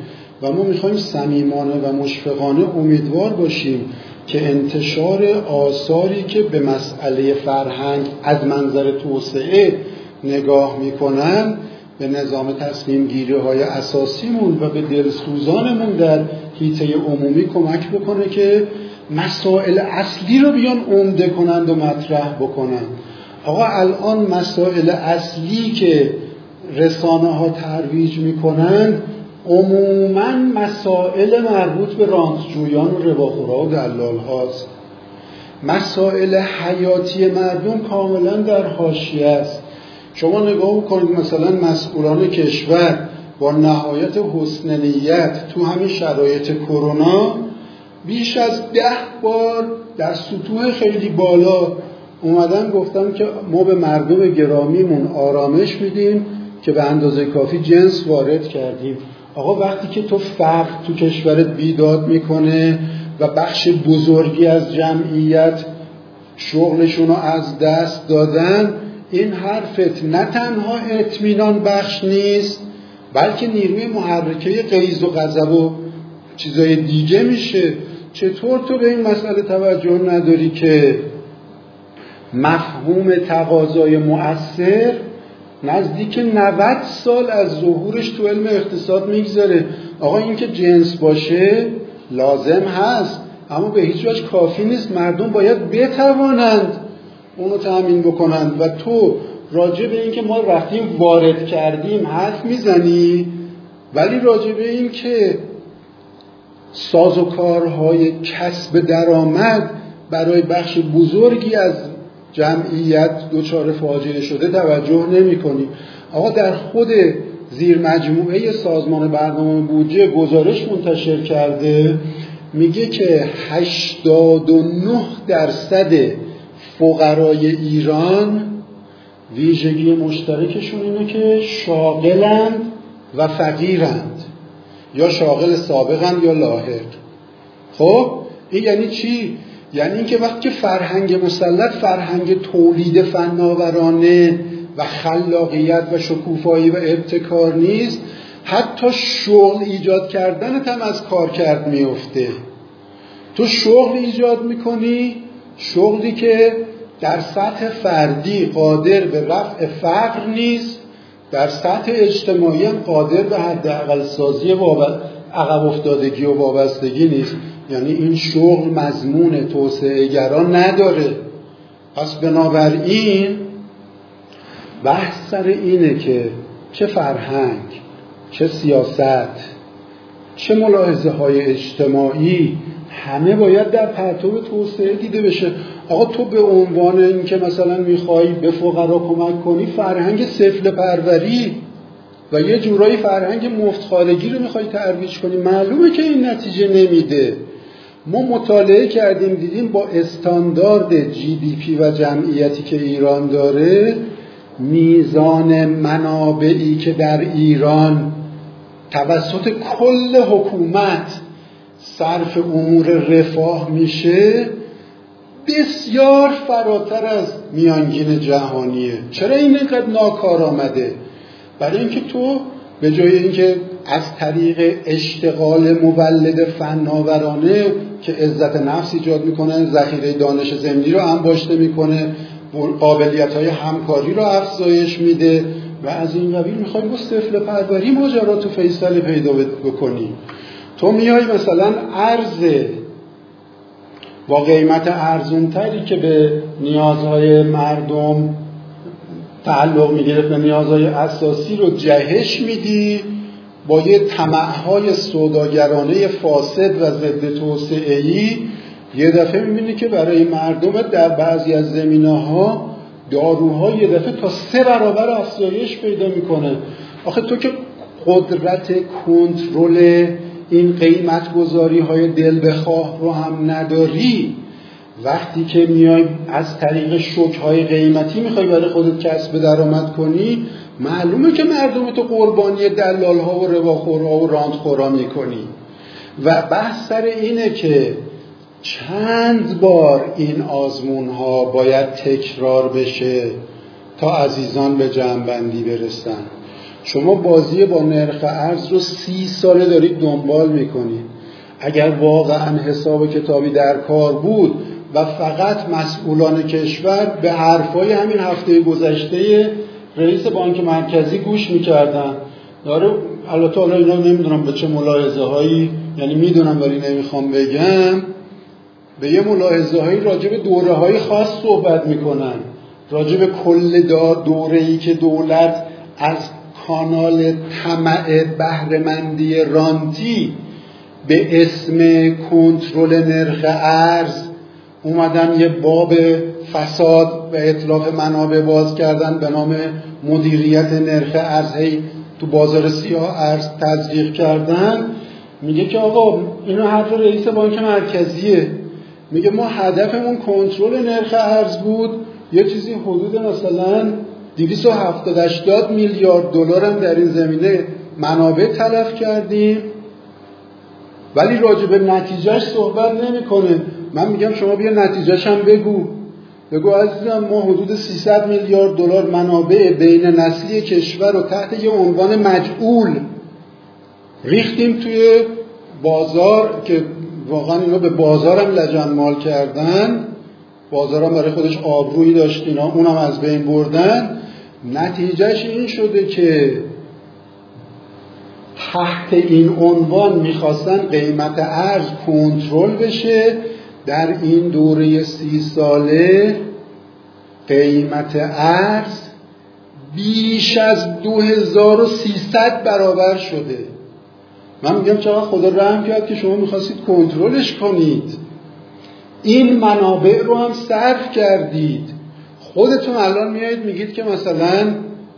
و ما می‌خوایم صمیمانه و مشفقانه امیدوار باشیم که انتشار آثاری که به مسئله فرهنگ از منظر توسعه نگاه می‌کنن به نظام تصمیم گیری های اساسیمون و به دلسوزانمون در هیته عمومی کمک بکنه که مسائل اصلی رو بیان عمده کنند و مطرح بکنند. آقا الان مسائل اصلی که رسانه ها ترویج می‌کنند عموما مسائل مربوط به رانتجویان و رباخورا و دلال هاست مسائل حیاتی مردم کاملا در حاشیه است. شما نگاه کنید مثلا مسئولان کشور با نهایت حسن نیت تو همین شرایط کرونا بیش از ده بار در سطوح خیلی بالا اومدن گفتن که ما به مردم گرامیمون آرامش میدیم که به اندازه کافی جنس وارد کردیم. آقا وقتی که تو فقر تو کشورت بیداد می‌کنه و بخش بزرگی از جمعیت شغلشون رو از دست دادن این حرفت نه تنها اطمینان بخش نیست بلکه نیروی محرکه قیز و غضب و چیزای دیگه میشه. چطور تو به این مسئله توجه نداری که مفهوم تقاضای مؤثر نزدیک 90 سال از ظهورش تو علم اقتصاد میگذره؟ آقا اینکه جنس باشه لازم هست اما به هیچ وجه کافی نیست. مردم باید بتوانند اونو تأمین بکنند و تو راجع به اینکه ما رفتیم وارد کردیم حرف می‌زنی ولی راجع به این که ساز و کارهای کسب درآمد برای بخش بزرگی از جمعیت دچار فاجعه شده توجه نمی کنی. آقا در خود زیر مجموعه سازمان برنامه بودجه گزارش منتشر کرده میگه که 89 درصد فقرای ایران ویژگی مشترکشون اینه که شاغلند و فقیرند. یا شاغل سابقند یا لاحق. خب؟ این یعنی چی؟ یعنی اینکه وقتی فرهنگ مسلط فرهنگ تولید فناورانه و خلاقیت و شکوفایی و ابتکار نیست حتی شغل ایجاد کردنت هم از کار کرد میفته تو شغل ایجاد می‌کنی شغلی که در سطح فردی قادر به رفع فقر نیست در سطح اجتماعی قادر به حداقل سازی عقب افتادگی و وابستگی نیست. یعنی این شغل مضمون توسعه گران نداره. پس بنابراین بحث سر اینه که چه فرهنگ چه سیاست چه ملاحظه های اجتماعی همه باید در پرتو توسعه دیده بشه. آقا تو به عنوان اینکه مثلا می‌خوای به فقرا کمک کنی فرهنگ سفل پروری و یه جورایی فرهنگ مفتخالگی رو می‌خوای ترویج کنی. معلومه که این نتیجه نمیده. ما مطالعه کردیم دیدیم با استاندارد جی دی پی و جمعیتی که ایران داره میزان منابعی که در ایران توسط کل حکومت صرف امور رفاه میشه بسیار فراتر از میانگین جهانیه. چرا این اینقدر ناکار آمده؟ برای اینکه تو به جای اینکه از طریق اشتغال مولد فناورانه که عزت نفس ایجاد می‌کنه ذخیره دانش زمینی رو انباشته می‌کنه قابلیت های همکاری رو افزایش میده و از این قبیل می‌خوای با سفل پروری ماجرا تو فیصل پیدا بکنی. تو میای مثلا ارز با قیمت ارزونتری که به نیازهای مردم تعلق می‌گرفت به نیازهای اساسی رو جهش میدی با یه طمعهای سوداگرانه فاسد و ضد توسعه یه دفعه می‌بینی که برای مردم در بعضی از زمینه ها داروها یه دفعه تا سه برابر افزایش پیدا می‌کنه. آخه تو که قدرت کنترل این قیمت گذاری های دل بخواه رو هم نداری. وقتی که میای از طریق شوک های قیمتی می‌خوای برای خودت کسب درآمد کنی معلومه که مردم تو قربانی دلال ها و رواخورها و راندخورا می‌کنی. و بحث سر اینه که چند بار این آزمون ها باید تکرار بشه تا عزیزان به جنبندی برسن. شما بازی با نرخ ارز رو سی ساله دارید دنبال می‌کنید اگر واقعا حساب کتابی در کار بود و فقط مسئولان کشور به حرفای همین هفته گذشته رئیس بانک مرکزی گوش می‌کردن. داره البته حالا اینا نمی‌دونم به چه ملاحظه هایی یعنی می‌دونم ولی نمی‌خوام بگم. به یه ملاحظه هایی راجع به دوره های خاص صحبت می‌کنن. راجع به کل دوره ای که دولت از کانال طمع بهرهمندی رانتی به اسم کنترل نرخ ارز. اومدن یه باب فساد و اطلاف منابع باز کردن به نام مدیریت نرخ ارز. هی تو بازار سیاه ارز تزریق کردن. میگه که آقا اینو حرف رئیس بانک مرکزیه. میگه ما هدفمون کنترل نرخ ارز بود. یه چیزی حدود مثلا 270 میلیارد دلار هم در این زمینه منابع تلف کردیم. ولی راجع به نتیجهش صحبت نمی‌کنه. من میگم شما بیا نتیجهش هم بگو. بگو عزیزم ما حدود 300 میلیارد دلار منابع بین نسلی کشور رو تحت یه عنوان مجعول ریختیم توی بازار که واقعا اینا به بازارم لجن مال کردن. بازارم برای خودش آبرویی داشت اینا اونم از بین بردن. نتیجهش این شده که تحت این عنوان می‌خواستن قیمت ارز کنترل بشه. در این دوره سی ساله قیمت ارز بیش از 2300 برابر شده. من میگم چقدر خدا رحم کرد که شما می‌خواستید کنترلش کنید. این منابع رو هم صرف کردید. خودتون الان میایید میگید که مثلا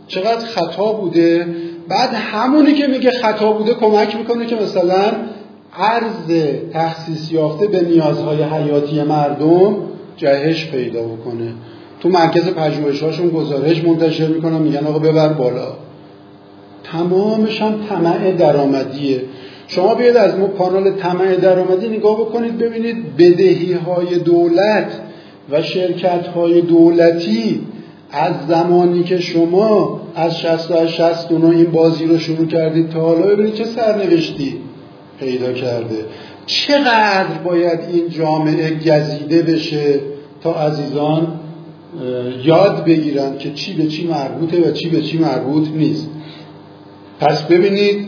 چقدر خطا بوده. بعد همونی که میگه خطا بوده کمک می‌کنه که مثلا عرض تخصیص یافته به نیازهای حیاتی مردم جهش پیدا بکنه. تو مرکز پژوهش‌هاشون گزارش منتشر می‌کنن میگن آقا ببر بالا. تمامش هم طمع درآمدیه. شما بیاید از ما کانال طمع درآمدی نگاه بکنید ببینید بدهی های دولت و شرکت های دولتی از زمانی که شما از 68 69 این بازی رو شروع کردید تا حالا ببینید چه سرنوشتی پیدا کرده. چقدر باید این جامعه گزیده بشه تا عزیزان یاد بگیرن که چی به چی مربوطه و چی به چی مربوط نیست. پس ببینید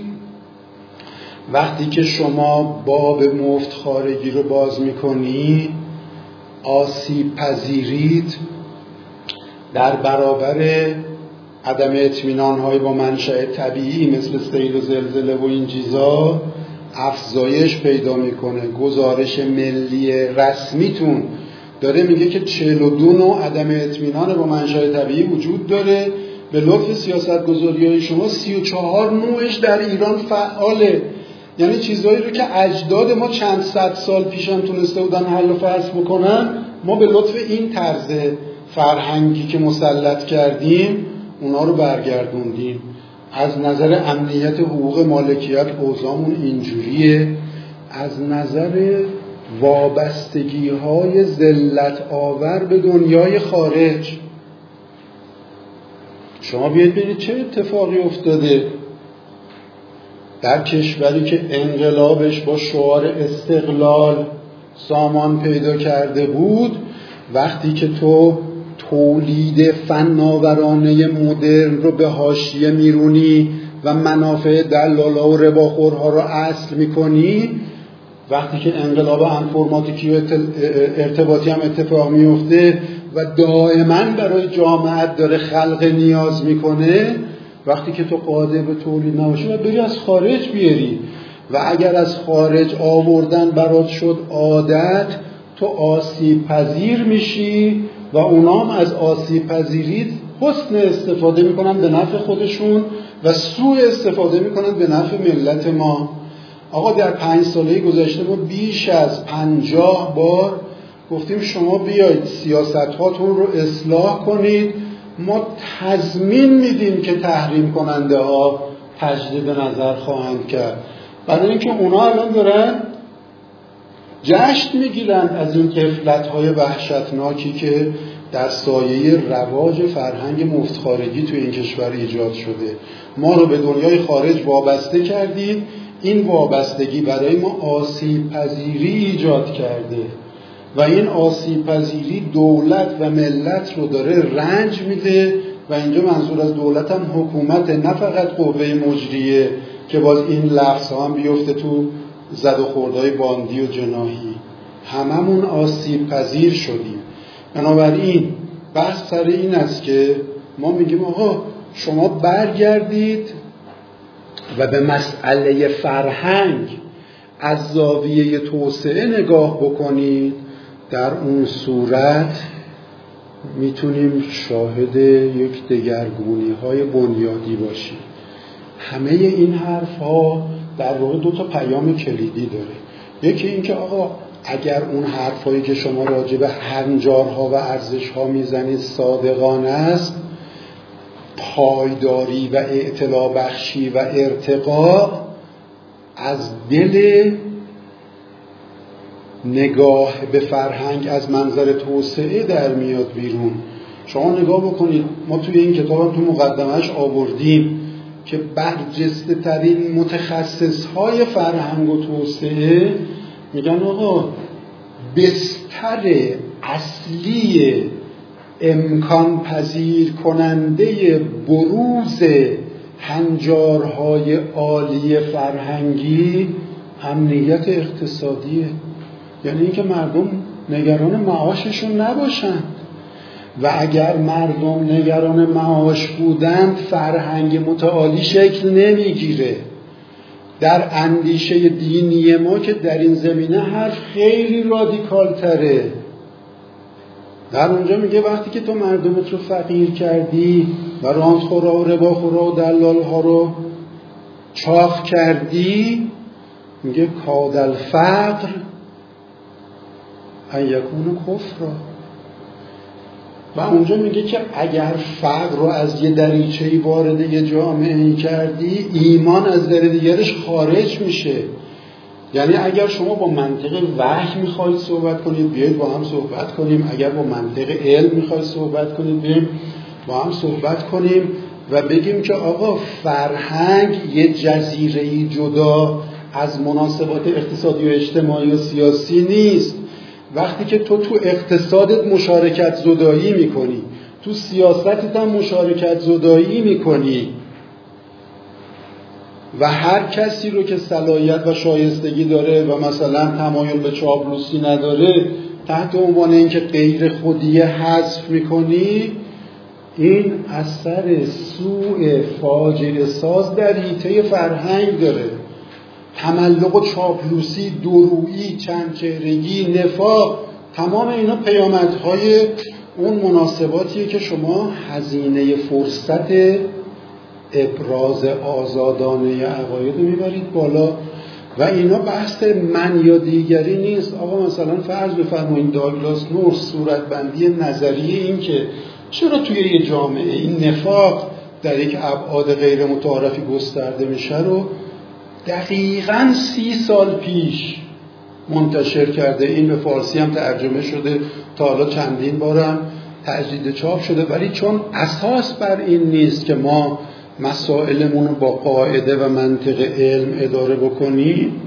وقتی که شما باب مفت خارگی رو باز می‌کنی آسیب پذیرید در برابر عدم اطمینان های با منشأ طبیعی مثل سیل و زلزله و این چیزا افزایش پیدا می‌کنه. گزارش ملی رسمیتون داره میگه که 42 نوع عدم اطمینان با منشأ طبیعی وجود داره. به لطف سیاست گذاری های شما 34 نوعش در ایران فعاله. یعنی چیزهایی رو که اجداد ما چند صد سال پیشم تونسته بودن حل و فصل بکنن ما به لطف این طرز فرهنگی که مسلط کردیم اونا رو برگردوندیم. از نظر امنیت حقوق مالکیت اوضامون اینجوریه. از نظر وابستگی های زلت آور به دنیای خارج. شما بیاید ببینید چه اتفاقی افتاده. در کشوری که انقلابش با شعار استقلال سامان پیدا کرده بود وقتی که تو تولید فناورانه مدرن رو به حاشیه میرونی و منافع دلالا و رباخورها رو اصل می‌کنی وقتی که انقلاب انفرماتیکی و ارتباطی هم اتفاق میفته و دائما برای جامعت داره خلق نیاز می‌کنه وقتی که تو قادر به تولید نباشی و بری از خارج بیاری و اگر از خارج آوردن برات شد عادت تو آسیب پذیر میشی و اونام از آسیب پذیریت حسن استفاده می‌کنن به نفع خودشون و سوء استفاده می‌کنن به نفع ملت ما. آقا در پنج ساله گذشته ما بیش از پنجاه بار گفتیم شما بیاید سیاست هاتون رو اصلاح کنید ما تضمین میدیم که تحریم کننده ها تجدید نظر خواهند کرد. برای اینکه اونا الان دارن جشن می‌گیرن از این کفلت های وحشتناکی که در سایه رواج فرهنگ مفتخارگی توی این کشور ایجاد شده. ما رو به دنیای خارج وابسته کردید. این وابستگی برای ما آسیب پذیری ایجاد کرده. و این آسیب دولت و ملت رو داره رنج میده و اینجا منظور از دولت هم حکومت نه فقط قوه مجریه که باز این لفظ هم بیفته تو زد و خوردهای باندی و جناهی. هممون آسیب پذیر شدیم. بنابراین بحث سر این است که ما میگیم آقا شما برگردید و به مسئله فرهنگ از زاویه توسعه نگاه بکنید. در اون صورت می‌تونیم شاهد یک دگرگونی های بنیادی باشیم. همه این حرف ها در واقع دو تا پیام کلیدی داره. یکی اینکه آقا اگر اون حرفایی که شما راجع به هنجارها و ارزشها می‌زنید صادقانه است پایداری و اعتلا بخشی و ارتقا از دل نگاه به فرهنگ از منظر توسعه در میاد بیرون. شما نگاه بکنید ما توی این کتاب تو مقدمش آوردیم که برجسته ترین متخصص های فرهنگ و توسعه میگن آقا بستر اصلی امکان پذیر کننده بروز هنجارهای عالی فرهنگی امنیت اقتصادیه. یعنی اینکه مردم نگران معاششون نباشند و اگر مردم نگران معاش بودند فرهنگ متعالی شکل نمی‌گیره. در اندیشه دینی ما که در این زمینه حرف خیلی رادیکال تره در اونجا میگه وقتی که تو مردمت رو فقیر کردی و راندخورا و رباخورا و دلال ها رو چاخ کردی میگه کادل فقر ان یکون کفر. و اونجا میگه که اگر فقر رو از یه دریچه وارد یه جامعه کردی ایمان از در دیگرش خارج میشه. یعنی اگر شما با منطق وحی می‌خواید صحبت کنید بیایید با هم صحبت کنیم. اگر با منطق علم می‌خواید صحبت کنید بیایید با هم صحبت کنیم و بگیم که آقا فرهنگ یه جزیره جدا از مناسبات اقتصادی و اجتماعی و سیاسی نیست. وقتی که تو تو اقتصادت مشارکت زدایی می‌کنی تو سیاستت هم مشارکت زدایی می‌کنی. و هر کسی رو که صلاحیت و شایستگی داره و مثلا تمایل به چاپلوسی نداره تحت عنوان اینکه غیر خودی حذف می‌کنی این اثر سوء فاجعه ساز در حیطه فرهنگ داره. تملق و چاپلوسی درویی چندچهرگی نفاق تمام اینا پیامدهای اون مناسباتیه که شما هزینه فرصت ابراز آزادانه عقاید می‌برید بالا. و اینا بحث من یا دیگری نیست. آقا مثلا فرض بفرمایید داگلاس نور صورتبندی نظریه این که چرا توی یه جامعه این نفاق در یک ابعاد غیر متعارفی گسترده میشه رو دقیقا سی سال پیش منتشر کرده. این به فارسی هم ترجمه شده. تا حالا چندین بارم تجدید چاپ شده. ولی چون اساس بر این نیست که ما مسائلمون رو با قاعده و منطق علم اداره بکنیم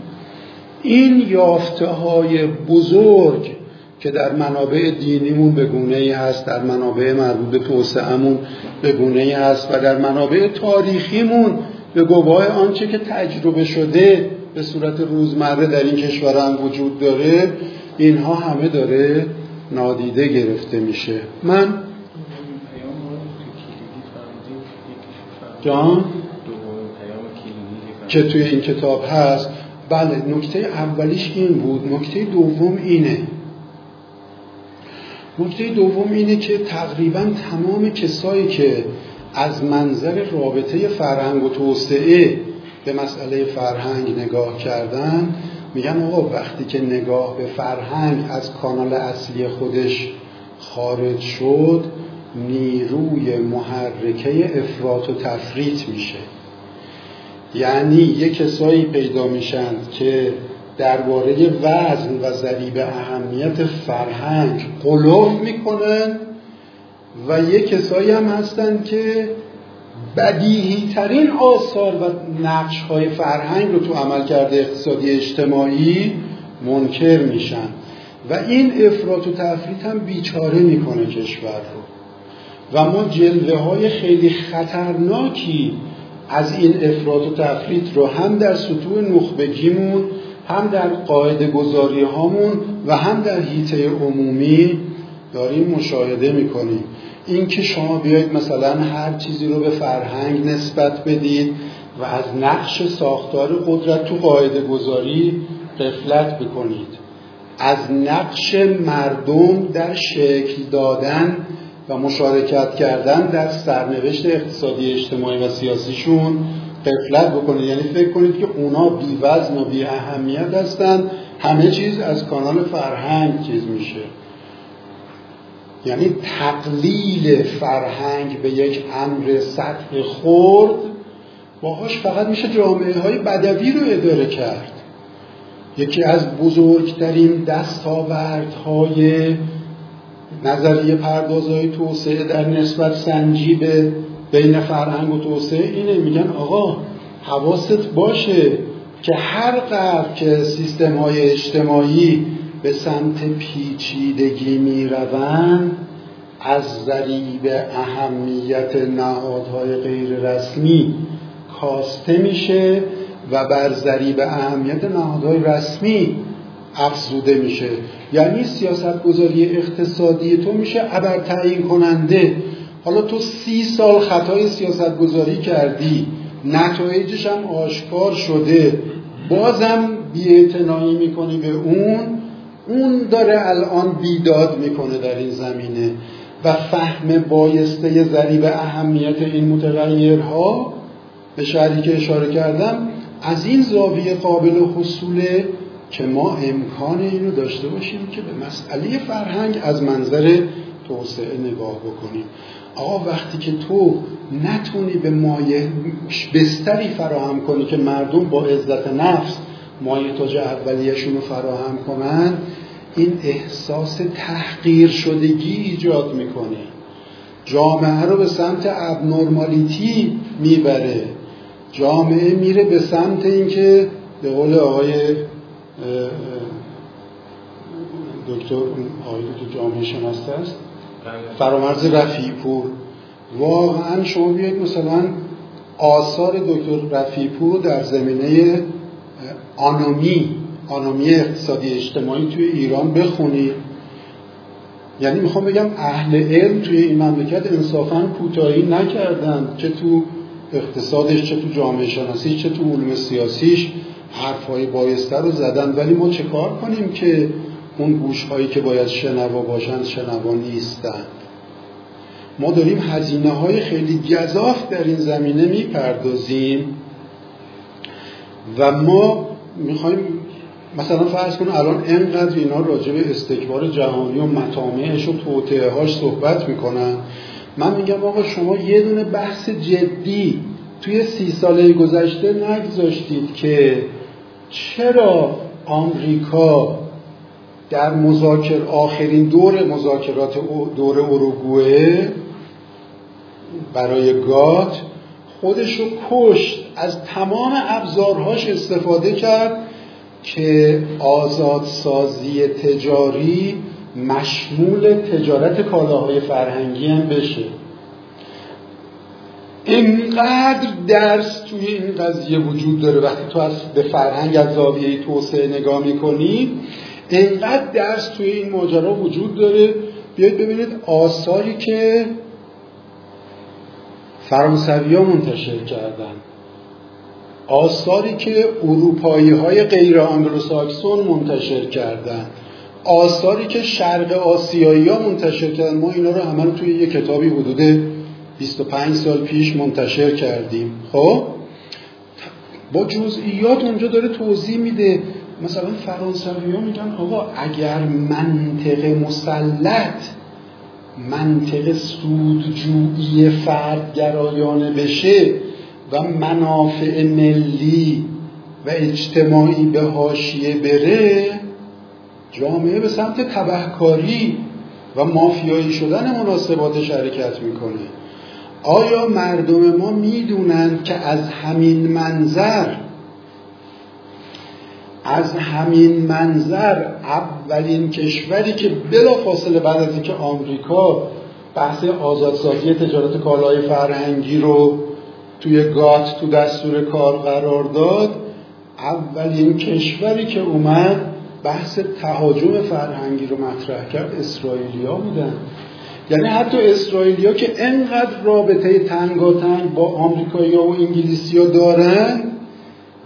این یافته های بزرگ که در منابع دینیمون به گونه ای هست در منابع مربوط به توسعهمون به گونه ای هست و در منابع تاریخیمون به گواه آنچه که تجربه شده به صورت روزمره در این کشور هم وجود داره اینها همه داره نادیده گرفته میشه. من جان؟ که توی این کتاب هست. بله نکته اولیش این بود. نکته دوم اینه. نکته دوم اینه که تقریبا تمام کسایی که از منظر رابطه فرهنگ و توسعه به مسئله فرهنگ نگاه کردن میگن آقا وقتی که نگاه به فرهنگ از کانال اصلی خودش خارج شد نیروی محرکه افراط و تفریط میشه. یعنی یه کسایی پیدا میشن که درباره وزن و ضریب اهمیت فرهنگ قلوف می‌کنن و یه کسایی هم هستن که بدیهی ترین آثار و نقش های فرهنگ رو تو عمل کرده اقتصادی اجتماعی منکر میشن. و این افراط و تفریط هم بیچاره می‌کنه کشور رو. و ما جلوه های خیلی خطرناکی از این افراط و تفریط رو هم در سطوح نخبگیمون هم در قاعده گذاری هامون و هم در حیطه عمومی داریم مشاهده می‌کنیم. این که شما بیایید مثلا هر چیزی رو به فرهنگ نسبت بدید و از نقش ساختار قدرت تو قاعده گذاری قفلت بکنید. از نقش مردم در شکل دادن و مشارکت کردن در سرنوشت اقتصادی اجتماعی و سیاسیشون قفلت بکنید یعنی فکر کنید که اونا بی وزن و بی اهمیت هستند همه چیز از کانال فرهنگ چیز میشه. یعنی تقلیل فرهنگ به یک امر سطح خورد باهاش فقط میشه جامعه های بدوی رو اداره کرد. یکی از بزرگترین دستاوردهای نظریه پردازهای توسعه در نسبت سنجی به بین فرهنگ و توسعه اینه. میگن آقا حواست باشه که هر قدر که سیستم های اجتماعی به سمت پیچیدگی می‌روند از ذریب اهمیت نهادهای غیر رسمی کاسته میشه و بر ذریب اهمیت نهادهای رسمی افزوده میشه. یعنی سیاست گذاری اقتصادی تو میشه ابر تعیین کننده. حالا تو سی سال خطای سیاست گذاری کردی نتایجش هم آشکار شده. بازم بیاعتنایی می‌کنی به اون. اون داره الان بیداد می‌کنه در این زمینه و فهم بایسته ذریب اهمیت این متغیرها به شهری که اشاره کردم از این زاویه قابل حصوله که ما امکان اینو داشته باشیم که به مسئله فرهنگ از منظر توسعه نگاه بکنیم. آقا وقتی که تو نتونی به مایه بستری فراهم کنی که مردم با عزت نفس مایه تاج اولیشون رو فراهم کنن این احساس تحقیر شدگی ایجاد می‌کنه. جامعه رو به سمت ابنرمالیتی می‌بره. جامعه میره به سمت اینکه به قول آقای دکتر آقای دکتر جامعه شناسته است؟ بله. فرامرز رفیع پور واقعا شما بیاید مثلا آثار دکتر رفیع پور در زمینه آنومی آنومی اقتصادی اجتماعی توی ایران بخونید یعنی می‌خوام بگم اهل علم توی این مملکت انصافا کوتاهی نکردن. چه تو اقتصادش چه تو جامعه شناسی چه تو علوم سیاسیش حرفهای بایسته رو زدن. ولی ما چه کار کنیم که اون گوش هایی که باید شنوا باشند شنوا نیستند ما داریم هزینه های خیلی گذاف در این زمینه می‌پردازیم و ما می‌خوایم مثلا فرض کن الان انقدر اینا راجع به استکبار جهانی و مطامعش و توطعه هاش صحبت می‌کنن من میگم آقا شما یه دونه بحث جدی توی سی ساله گذشته نگذاشتید که چرا آمریکا در مذاکر آخرین دور مذاکرات دور اروگوئه برای گات خودش رو کشت از تمام ابزارهاش استفاده کرد که آزادسازی تجاری مشمول تجارت کالاهای فرهنگی هم بشه. اینقدر درس توی این قضیه وجود داره. وقتی تو از به فرهنگ از زاویه توسعه نگاه می‌کنی اینقدر درس توی این ماجرا وجود داره. بیاید ببینید آثاری که فرانسوی ها منتشر کردن. آثاری که اروپایی های غیر آنگلوساکسون منتشر کردن. آثاری که شرق آسیایی ها منتشر کردن. ما اینا رو همه توی یه کتابی حدود 25 سال پیش منتشر کردیم. خب؟ با جزئیات اونجا داره توضیح میده. مثلا فرانسوی ها میگن آقا اگر منطق مسلط منطق سودجویی فردگرایانه بشه و منافع ملی و اجتماعی به حاشیه بره جامعه به سمت تبهکاری و مافیایی شدن مناسباتش حرکت می‌کنه. آیا مردم ما می‌دونند که از همین منظر از همین منظر اولین کشوری که بلا فاصله بعد از اینکه آمریکا بحث آزادسازی تجارت کالای فرهنگی رو توی گات تو دستور کار قرار داد اولین کشوری که اومد بحث تهاجم فرهنگی رو مطرح کرد اسرائیلیا بودن. یعنی حتی اسرائیلیا که انقدر رابطه تنگاتنگ با آمریکایی‌ها و انگلیسیا دارن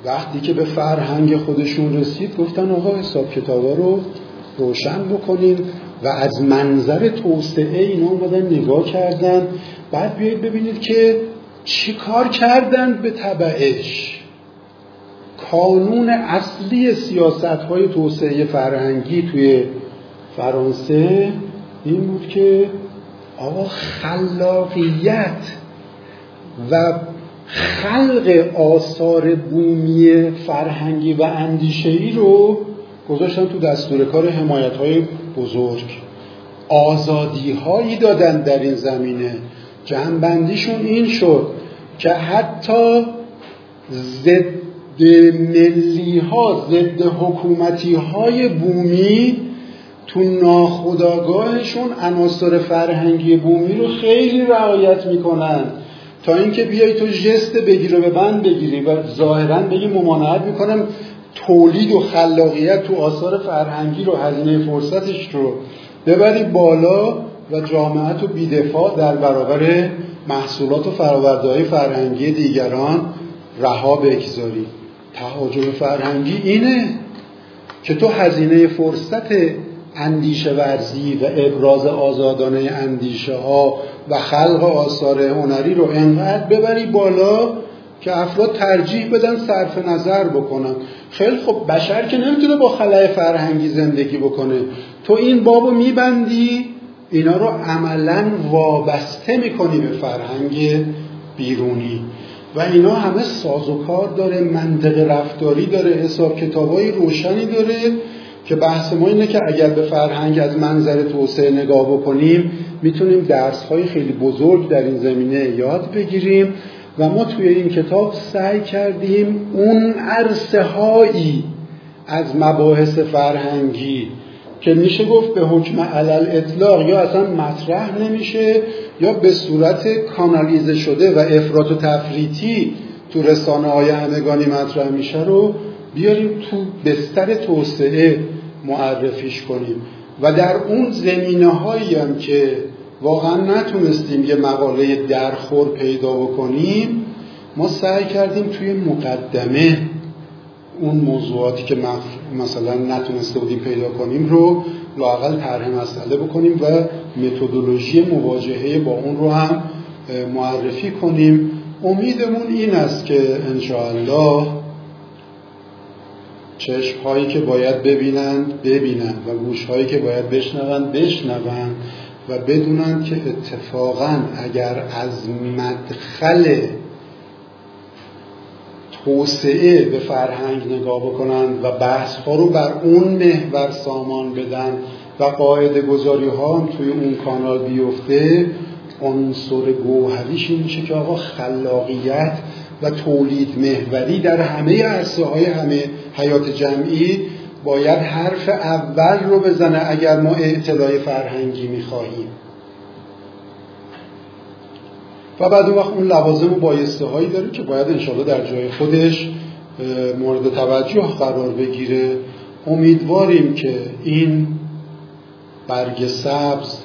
وقتی که به فرهنگ خودشون رسید گفتن آقا حساب کتابا رو روشن بکنیم و از منظر توسعه اینا اومدن نگاه کردن. بعد بیایید ببینید که چی کار کردند به طبعش. کانون اصلی سیاست های توسعه فرهنگی توی فرانسه این بود که آقا خلاقیت و خلق آثار بومی فرهنگی و اندیشهی رو گذاشتن تو دستور کار حمایت های بزرگ. آزادی هایی دادن در این زمینه. جنبندیشون این شد که حتی ضد ملی ها ضد حکومتی های بومی تو ناخداگاهشون عناصر فرهنگی بومی رو خیلی رعایت می‌کنن. تا اینکه بیای تو جست بگیر و به بند بگیری و ظاهرا بگی ممانعت می‌کنم تولید و خلاقیت تو آثار فرهنگی رو هزینه فرصتش رو ببری بالا و جامعت و بیدفاع در برابر محصولات و فرآورده‌های فرهنگی دیگران رها بگذاری. تهاجم فرهنگی اینه که تو هزینه فرصت اندیشه ورزی و ابراز آزادانه اندیشه ها و خلق آثار هنری رو انقدر ببری بالا که افراد ترجیح بدن صرف نظر بکنن. خیلی خب بشر که نمی‌تونه با خلای فرهنگی زندگی بکنه. تو این بابو میبندی اینا رو عملا وابسته می‌کنی به فرهنگ بیرونی. و اینا همه سازوکار داره منطق رفتاری داره حساب کتابای روشنی داره. که بحث ما اینه که اگر به فرهنگ از منظر توسعه نگاه بکنیم می‌تونیم درس های خیلی بزرگ در این زمینه یاد بگیریم و ما توی این کتاب سعی کردیم اون عرصه هایی از مباحث فرهنگی که میشه گفت به حکم علل اطلاق یا اصلا مطرح نمیشه یا به صورت کانالیزه شده و افراط و تفریطی تو رسانه های همگانی مطرح میشه رو بیاریم تو بستر توسعه معرفیش کنیم. و در اون زمینه هم که واقعا نتونستیم یه مقاله درخور پیدا بکنیم ما سعی کردیم توی مقدمه اون موضوعاتی که مثلا نتونسته بودیم پیدا کنیم رو لاقل طرح مسئله بکنیم و متدولوژی مواجهه با اون رو هم معرفی کنیم. امیدمون این است که انشاءالله چشم هایی که باید ببینند ببینند و گوش هایی که باید بشنوند بشنوند و بدونند که اتفاقا اگر از مدخل توسعه به فرهنگ نگاه بکنند و بحث ها رو بر اون محور سامان بدن و قاعده گذاری ها هم توی اون کانال بیفته عنصر گوهریش این میشه که آقا خلاقیت و تولید محوری در همه عرصه های همه حیات جمعی باید حرف اول رو بزنه اگر ما اطلاع فرهنگی می‌خواهیم. و بعد اون وقت اون لوازم و بایسته هایی داره که باید انشالله در جای خودش مورد توجه قرار بگیره. امیدواریم که این برگ سبز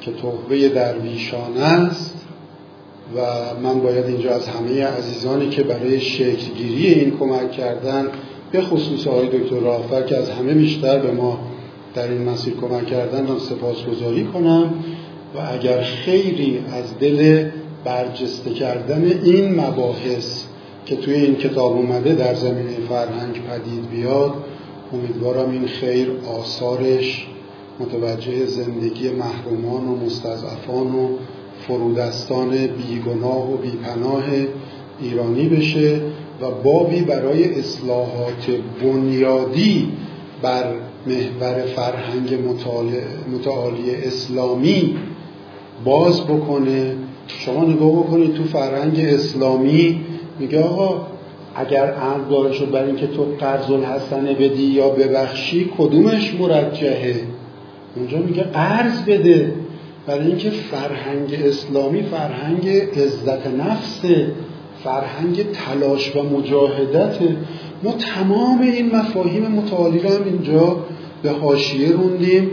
که تحبه درویشان است و من باید اینجا از همه عزیزانی که برای شکلگیری این کمک کردن به خصوص آقای دکتر رافر که از همه بیشتر به ما در این مسیر کمک کردن و سپاسگزاری کنم و اگر خیری از دل برجسته کردن این مباحث که توی این کتاب اومده در زمینه فرهنگ پدید بیاد امیدوارم این خیر آثارش متوجه زندگی محرومان و مستضعفان و فرودستان بیگناه و بیپناه ایرانی بشه و بابی برای اصلاحات بنیادی بر محور فرهنگ متعالی اسلامی باز بکنه. شما نگاه بکنید تو فرهنگ اسلامی میگه آقا اگر امر داره شد برای اینکه تو قرض الحسنه بدی یا ببخشی کدومش مرجحه؟ اونجا میگه قرض بده. برای اینکه فرهنگ اسلامی فرهنگ عزت نفس فرهنگ تلاش و مجاهدت ما تمام این مفاهیم متعالی رو هم اینجا به حاشیه روندیم.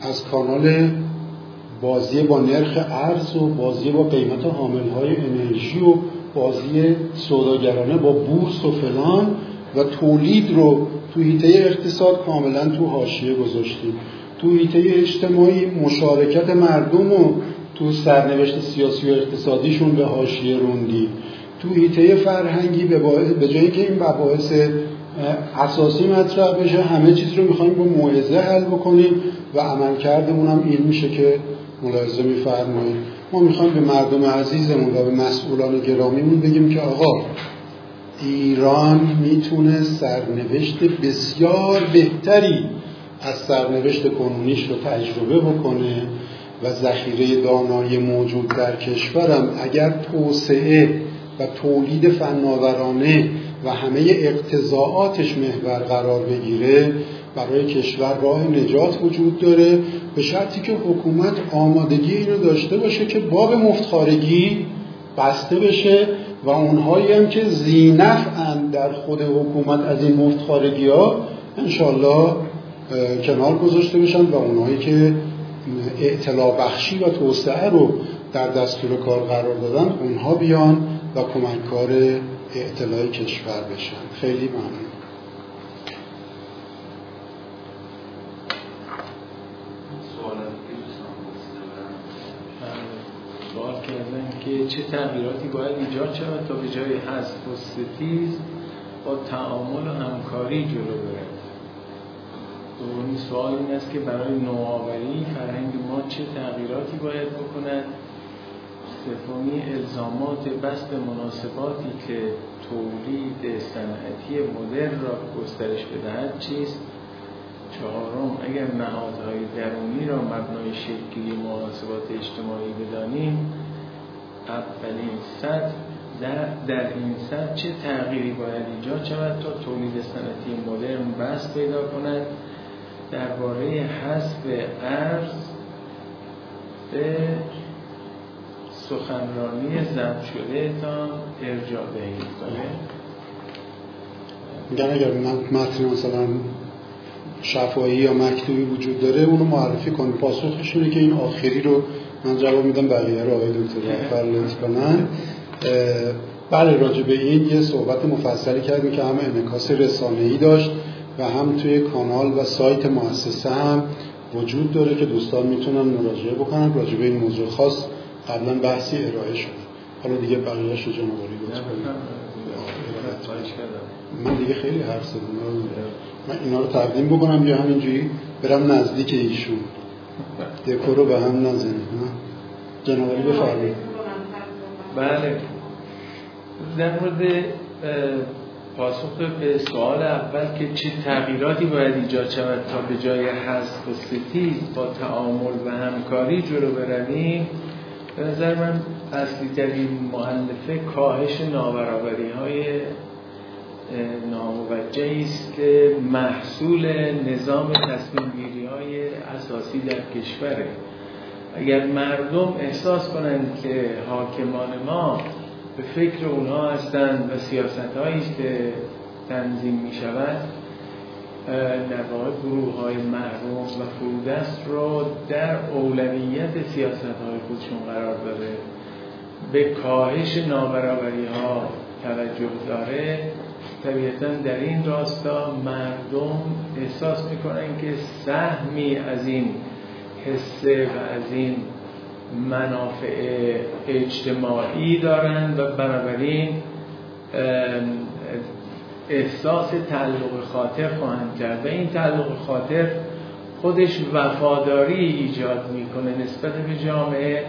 از کانال بازی با نرخ ارز و بازی با قیمت حامل های انرژی و بازی سوداگرانه با بورس و فلان و تولید رو تو حیطه اقتصاد کاملا تو حاشیه گذاشتیم. تو حیطه اجتماعی مشارکت مردم و تو سرنوشت سیاسی و اقتصادیشون به حاشیه روندیم تو حیطه فرهنگی به, به جایی که این مباحث اساسی مطرح بشه همه چیز رو می‌خوایم با موعظه حل بکنیم و عملکردمون هم این میشه که ملاحظه میفرمایید. ما می‌خوایم به مردم عزیزمون و به مسئولان گرامیمون بگیم که آقا ایران می‌تونه سرنوشت بسیار بهتری از سرنوشت کنونیش رو تجربه بکنه و ذخیره دانایی موجود در کشورم اگر توسعه و تولید فناورانه و همه اقتضاعاتش محور قرار بگیره برای کشور راه نجات وجود داره. به شرطی که حکومت آمادگی اینو داشته باشه که باب مفتخارگی بسته بشه و اونهایی هم که زینفعن در خود حکومت از این مفتخارگی ها انشالله کنار گذاشته بشن و اونهایی که اعتلاع بخشی و توسعه رو در دستور کار قرار دادن اونها بیان و کمککار اعتلاع کشور بشن. خیلی ممنون. که چه تغییراتی باید ایجاد شود تا به جای حذف و ستیز با تعامل و همکاری جلو بره دومین سوال این است که برای نوآوری فرهنگ ما چه تغییراتی باید بکند؟ سومی الزامات بست مناسباتی که تولید صنعتی مدرن را گسترش بدهد چیست؟ چهارم اگر نهادهای درونی را مبنای شکلی مناسبات اجتماعی بدانیم اولین سطح در, در این سطح چه تغییری باید ایجاد شود تا تولید صنعتی مدرن بست پیدا کند؟ درباره حذف ارز به سخنرانی ضبط شده تان ارجاع دهید. میگن اگر متن مثلا شفایی یا مکتوبی وجود داره اونو معرفی کنیم پاسخش اینه که این آخری رو من جواب میدم. بقیه رو آقای دکتر لطف کنن. بله راجع به این یه صحبت مفصلی کردیم که هم انعکاس رسانه‌ای داشت. و هم توی کانال و سایت مؤسسه هم وجود داره که دوستان می‌تونن مراجعه بکنن. راجع به این موضوع خاص قبلا بحثی ارائه شده. حالا دیگه بقیه‌اش رو لطف من دیگه خیلی حرف زدم. من اینا رو تقدیم بکنم یا همینجوری برم نزدیک ایشون. دکور رو به هم نزنیم جنابالی بفرمایید. بله. در مورد پاسخ به سوال اول که چه تغییراتی باید ایجاد شود تا به جای حذف و ستیز با تعامل و همکاری جلو برویم به نظر من اصلی ترین معلفه کاهش نابرابری های ناموجهی است که محصول نظام تصمیم گیری های اساسی در کشوره. اگر مردم احساس کنند که حاکمان ما به فکر اونها هستند و سیاست است که تنظیم می شود در گروه های محروم و فرودست رو در اولویت سیاست های خودشون قرار داره به کاهش نابرابری ها توجه داره. طبیعتا در این راستا مردم احساس می‌کنن که سهمی از این حسه و از این منافع اجتماعی دارند و بنابراین احساس تعلق خاطر خواهند کرد و این تعلق خاطر خودش وفاداری ایجاد می‌کنه نسبت به جامعه.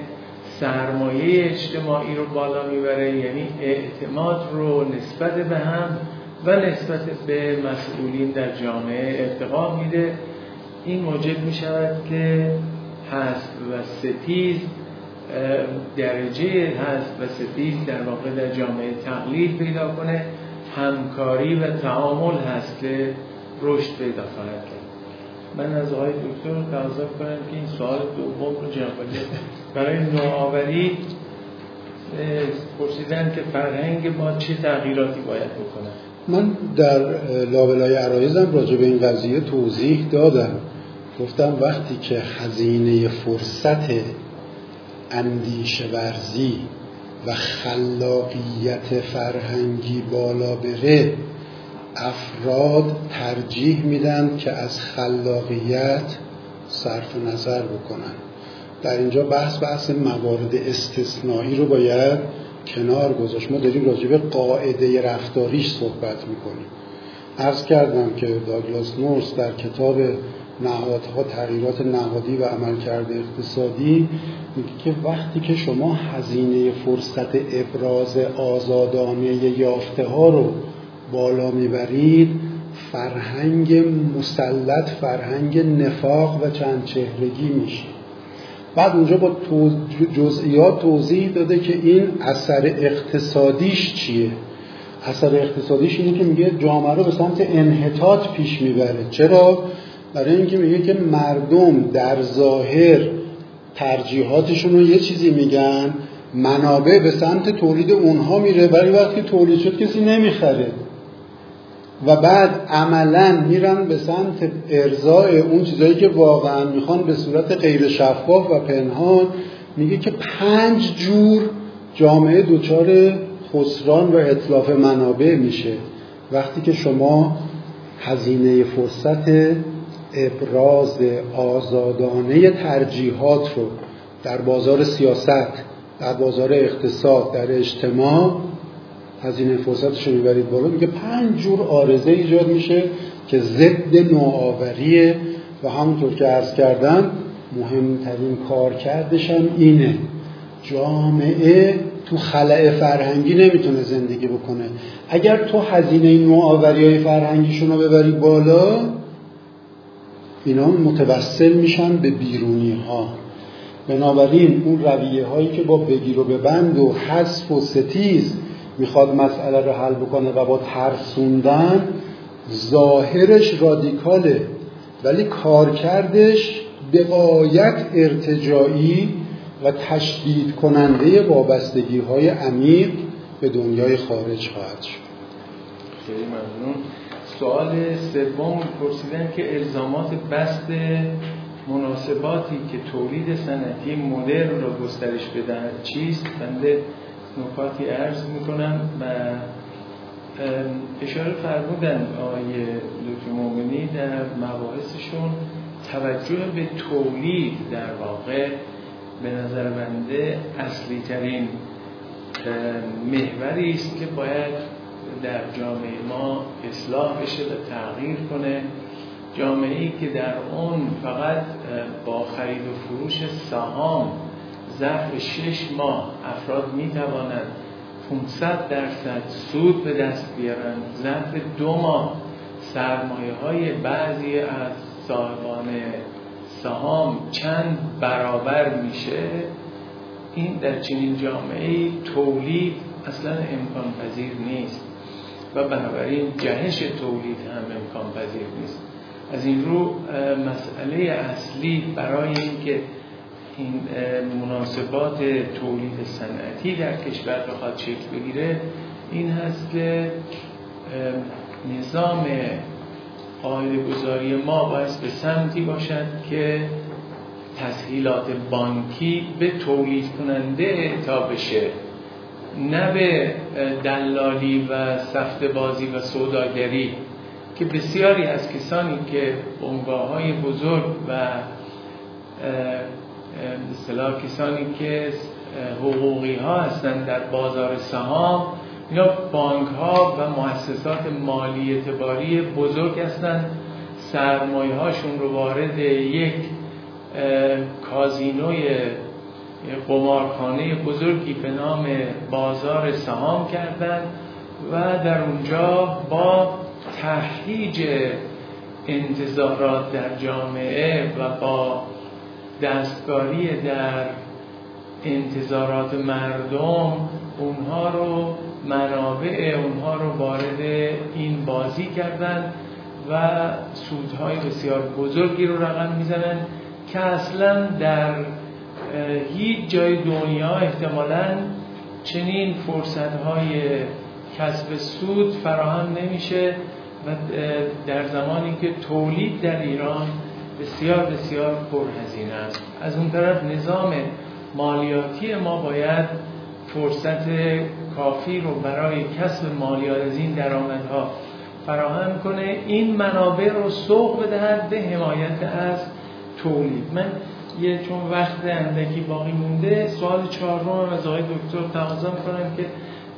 سرمایه اجتماعی رو بالا می‌بره یعنی اعتماد رو نسبت به هم و نسبت به مسئولین در جامعه ارتقا میده. این موجب می‌شود که هست و ستیز درجه هست و ستیز در واقع در جامعه تقلیل پیدا کنه. همکاری و تعامل هست که رشد پیدا خواهد کرد. من از آقای دکتر تقاضا کنم که این سوال دوم رو جناب برای نوآوری پرسیدن که فرهنگ ما چه تغییراتی باید بکنه. من در لابلای عرایزم راجع به این قضیه توضیح دادم. گفتم وقتی که هزینه فرصت اندیشه ورزی و خلاقیت فرهنگی بالا بره افراد ترجیح میدن که از خلاقیت صرف نظر بکنن. در اینجا بحث بحث موارد استثنایی رو باید کنار گذاشت. ما داریم راجع به قاعده رفتاریش صحبت می‌کنیم. عرض کردم که داگلاس نورس در کتاب نهادها تغییرات نهادی و عملکرد اقتصادی میگه که وقتی که شما هزینه فرصت ابراز آزادانه یافته ها رو بالا می‌برید فرهنگ مسلط فرهنگ نفاق و چند چهرگی میشه. بعد اونجا با جزئیات توضیح داده که این اثر اقتصادیش چیه. اثر اقتصادیش اینه که میگه جامعه رو به سمت انحطاط پیش می‌بره. چرا؟ برای اینکه میگه که مردم در ظاهر ترجیحاتشون رو یه چیزی میگن منابع به سمت تولید اونها میره ولی وقتی تولید شد کسی نمی‌خره. و بعد عملا میرن به سمت ارزای اون چیزایی که واقعا می‌خوان به صورت غیر شفاف و پنهان میگه که پنج جور جامعه دچار خسران و اطلاف منابع میشه. وقتی که شما هزینه فرصت ابراز آزادانه ترجیحات رو در بازار سیاست در بازار اقتصاد در اجتماع هزینه فرصتش رو می‌برید بالا. میگه پنج جور آرزه ایجاد میشه که ضد نوآوریه و همونطور که عرض کردم مهمترین کارکردش هم اینه. جامعه تو خلع فرهنگی نمی‌تونه زندگی بکنه. اگر تو هزینه نوآوری های فرهنگیشون رو ببری بالا اینا متوسل میشن به بیرونی ها بنابراین اون رویه هایی که با بگیر و ببند و حذف و ستیز می‌خواد مسئله رو حل بکنه و با ترسوندن ظاهرش رادیکاله ولی کارکردش به قایت ارتجاعی و تشدید کننده وابستگی های عمیق به دنیای خارج خواهد شد. خیلی ممنون. سوال سوم پرسیدن که الزامات بست مناسباتی که تولید صنعتی مدرن را گسترش بدهد چیست؟ بنده نکاتی عرض می‌کنم و اشاره فرمودن آقای دکتر مومنی در مباحثشون توجه به تولید در واقع به نظر بنده اصلی ترین محوری است که باید در جامعه ما اصلاح بشه و تغییر کنه. جامعه ای که در اون فقط با خرید و فروش سهام ظرف شش ماه افراد می توانند 500 درصد سود به دست بیارن. ظرف دو ماه سرمایه های بعضی از صاحبان سهام چند برابر میشه. این در چنین جامعه تولید اصلا امکان پذیر نیست. و بنابراین جهش تولید هم امکان پذیر نیست. از این رو مسئله اصلی برای اینکه این مناسبات تولید صنعتی در کشور بخواد شکل بگیره این هست که نظام قاعده گذاری ما باید به سمتی باشد که تسهیلات بانکی به تولید کننده اعطا بشه. نه به دلالی و سفت بازی و سوداگری که بسیاری از کسانی که بنگاه های بزرگ و اصطلاح کسانی که حقوقی ها هستند در بازار سهام یا بانک ها و مؤسسات مالی اعتباری بزرگ هستند سرمایه هاشون رو وارد یک کازینوی قمارخانه بزرگی به نام بازار سهام کردند و در اونجا با تحریج انتظارات در جامعه و با دستکاری در انتظارات مردم اونها رو منابع اونها رو وارد این بازی کردن و سودهای بسیار بزرگی رو رقم می‌زنن که اصلا در هیچ جای دنیا احتمالا چنین فرصتهای کسب سود فراهم نمیشه و در زمانی که تولید در ایران بسیار بسیار پرهزینه است. از اون طرف نظام مالیاتی ما باید فرصت کافی رو برای کسب مالیات از این درآمدها فراهم کنه این منابع رو سوق بدهد به حمایت از تولید. من یه چون وقت اندکی باقی مونده سوال چهارم از آقای دکتر تقاضا می‌کنم که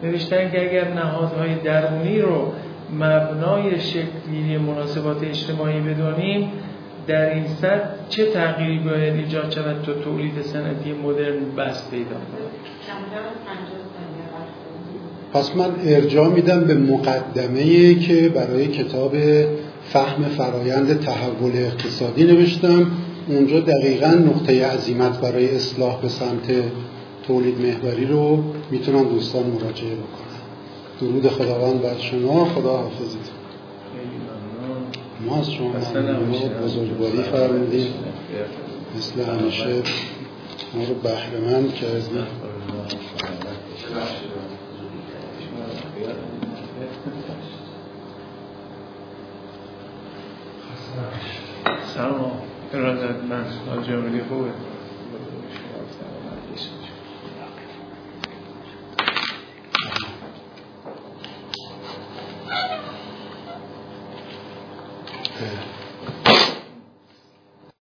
نوشتن که اگر نهادهای درونی رو مبنای شکلی مناسبات اجتماعی بدانیم در این سطح چه تغییری باید ایجاد شود تا تولید صنعتی مدرن بس پیدا کند پس من ارجاع میدم به مقدمه که برای کتاب فهم فرایند تحول اقتصادی نوشتم. اونجا دقیقا نقطه عظیمت برای اصلاح به سمت تولید محوری رو می‌تونن دوستان مراجعه بکنن درود خداوند بر شما. خدا حافظتون. ما از شما بزرگواری فرمودیم مثل همیشه ما رو بهرهمند کردیم سلام. ارادت من جمعی خوبه Yeah.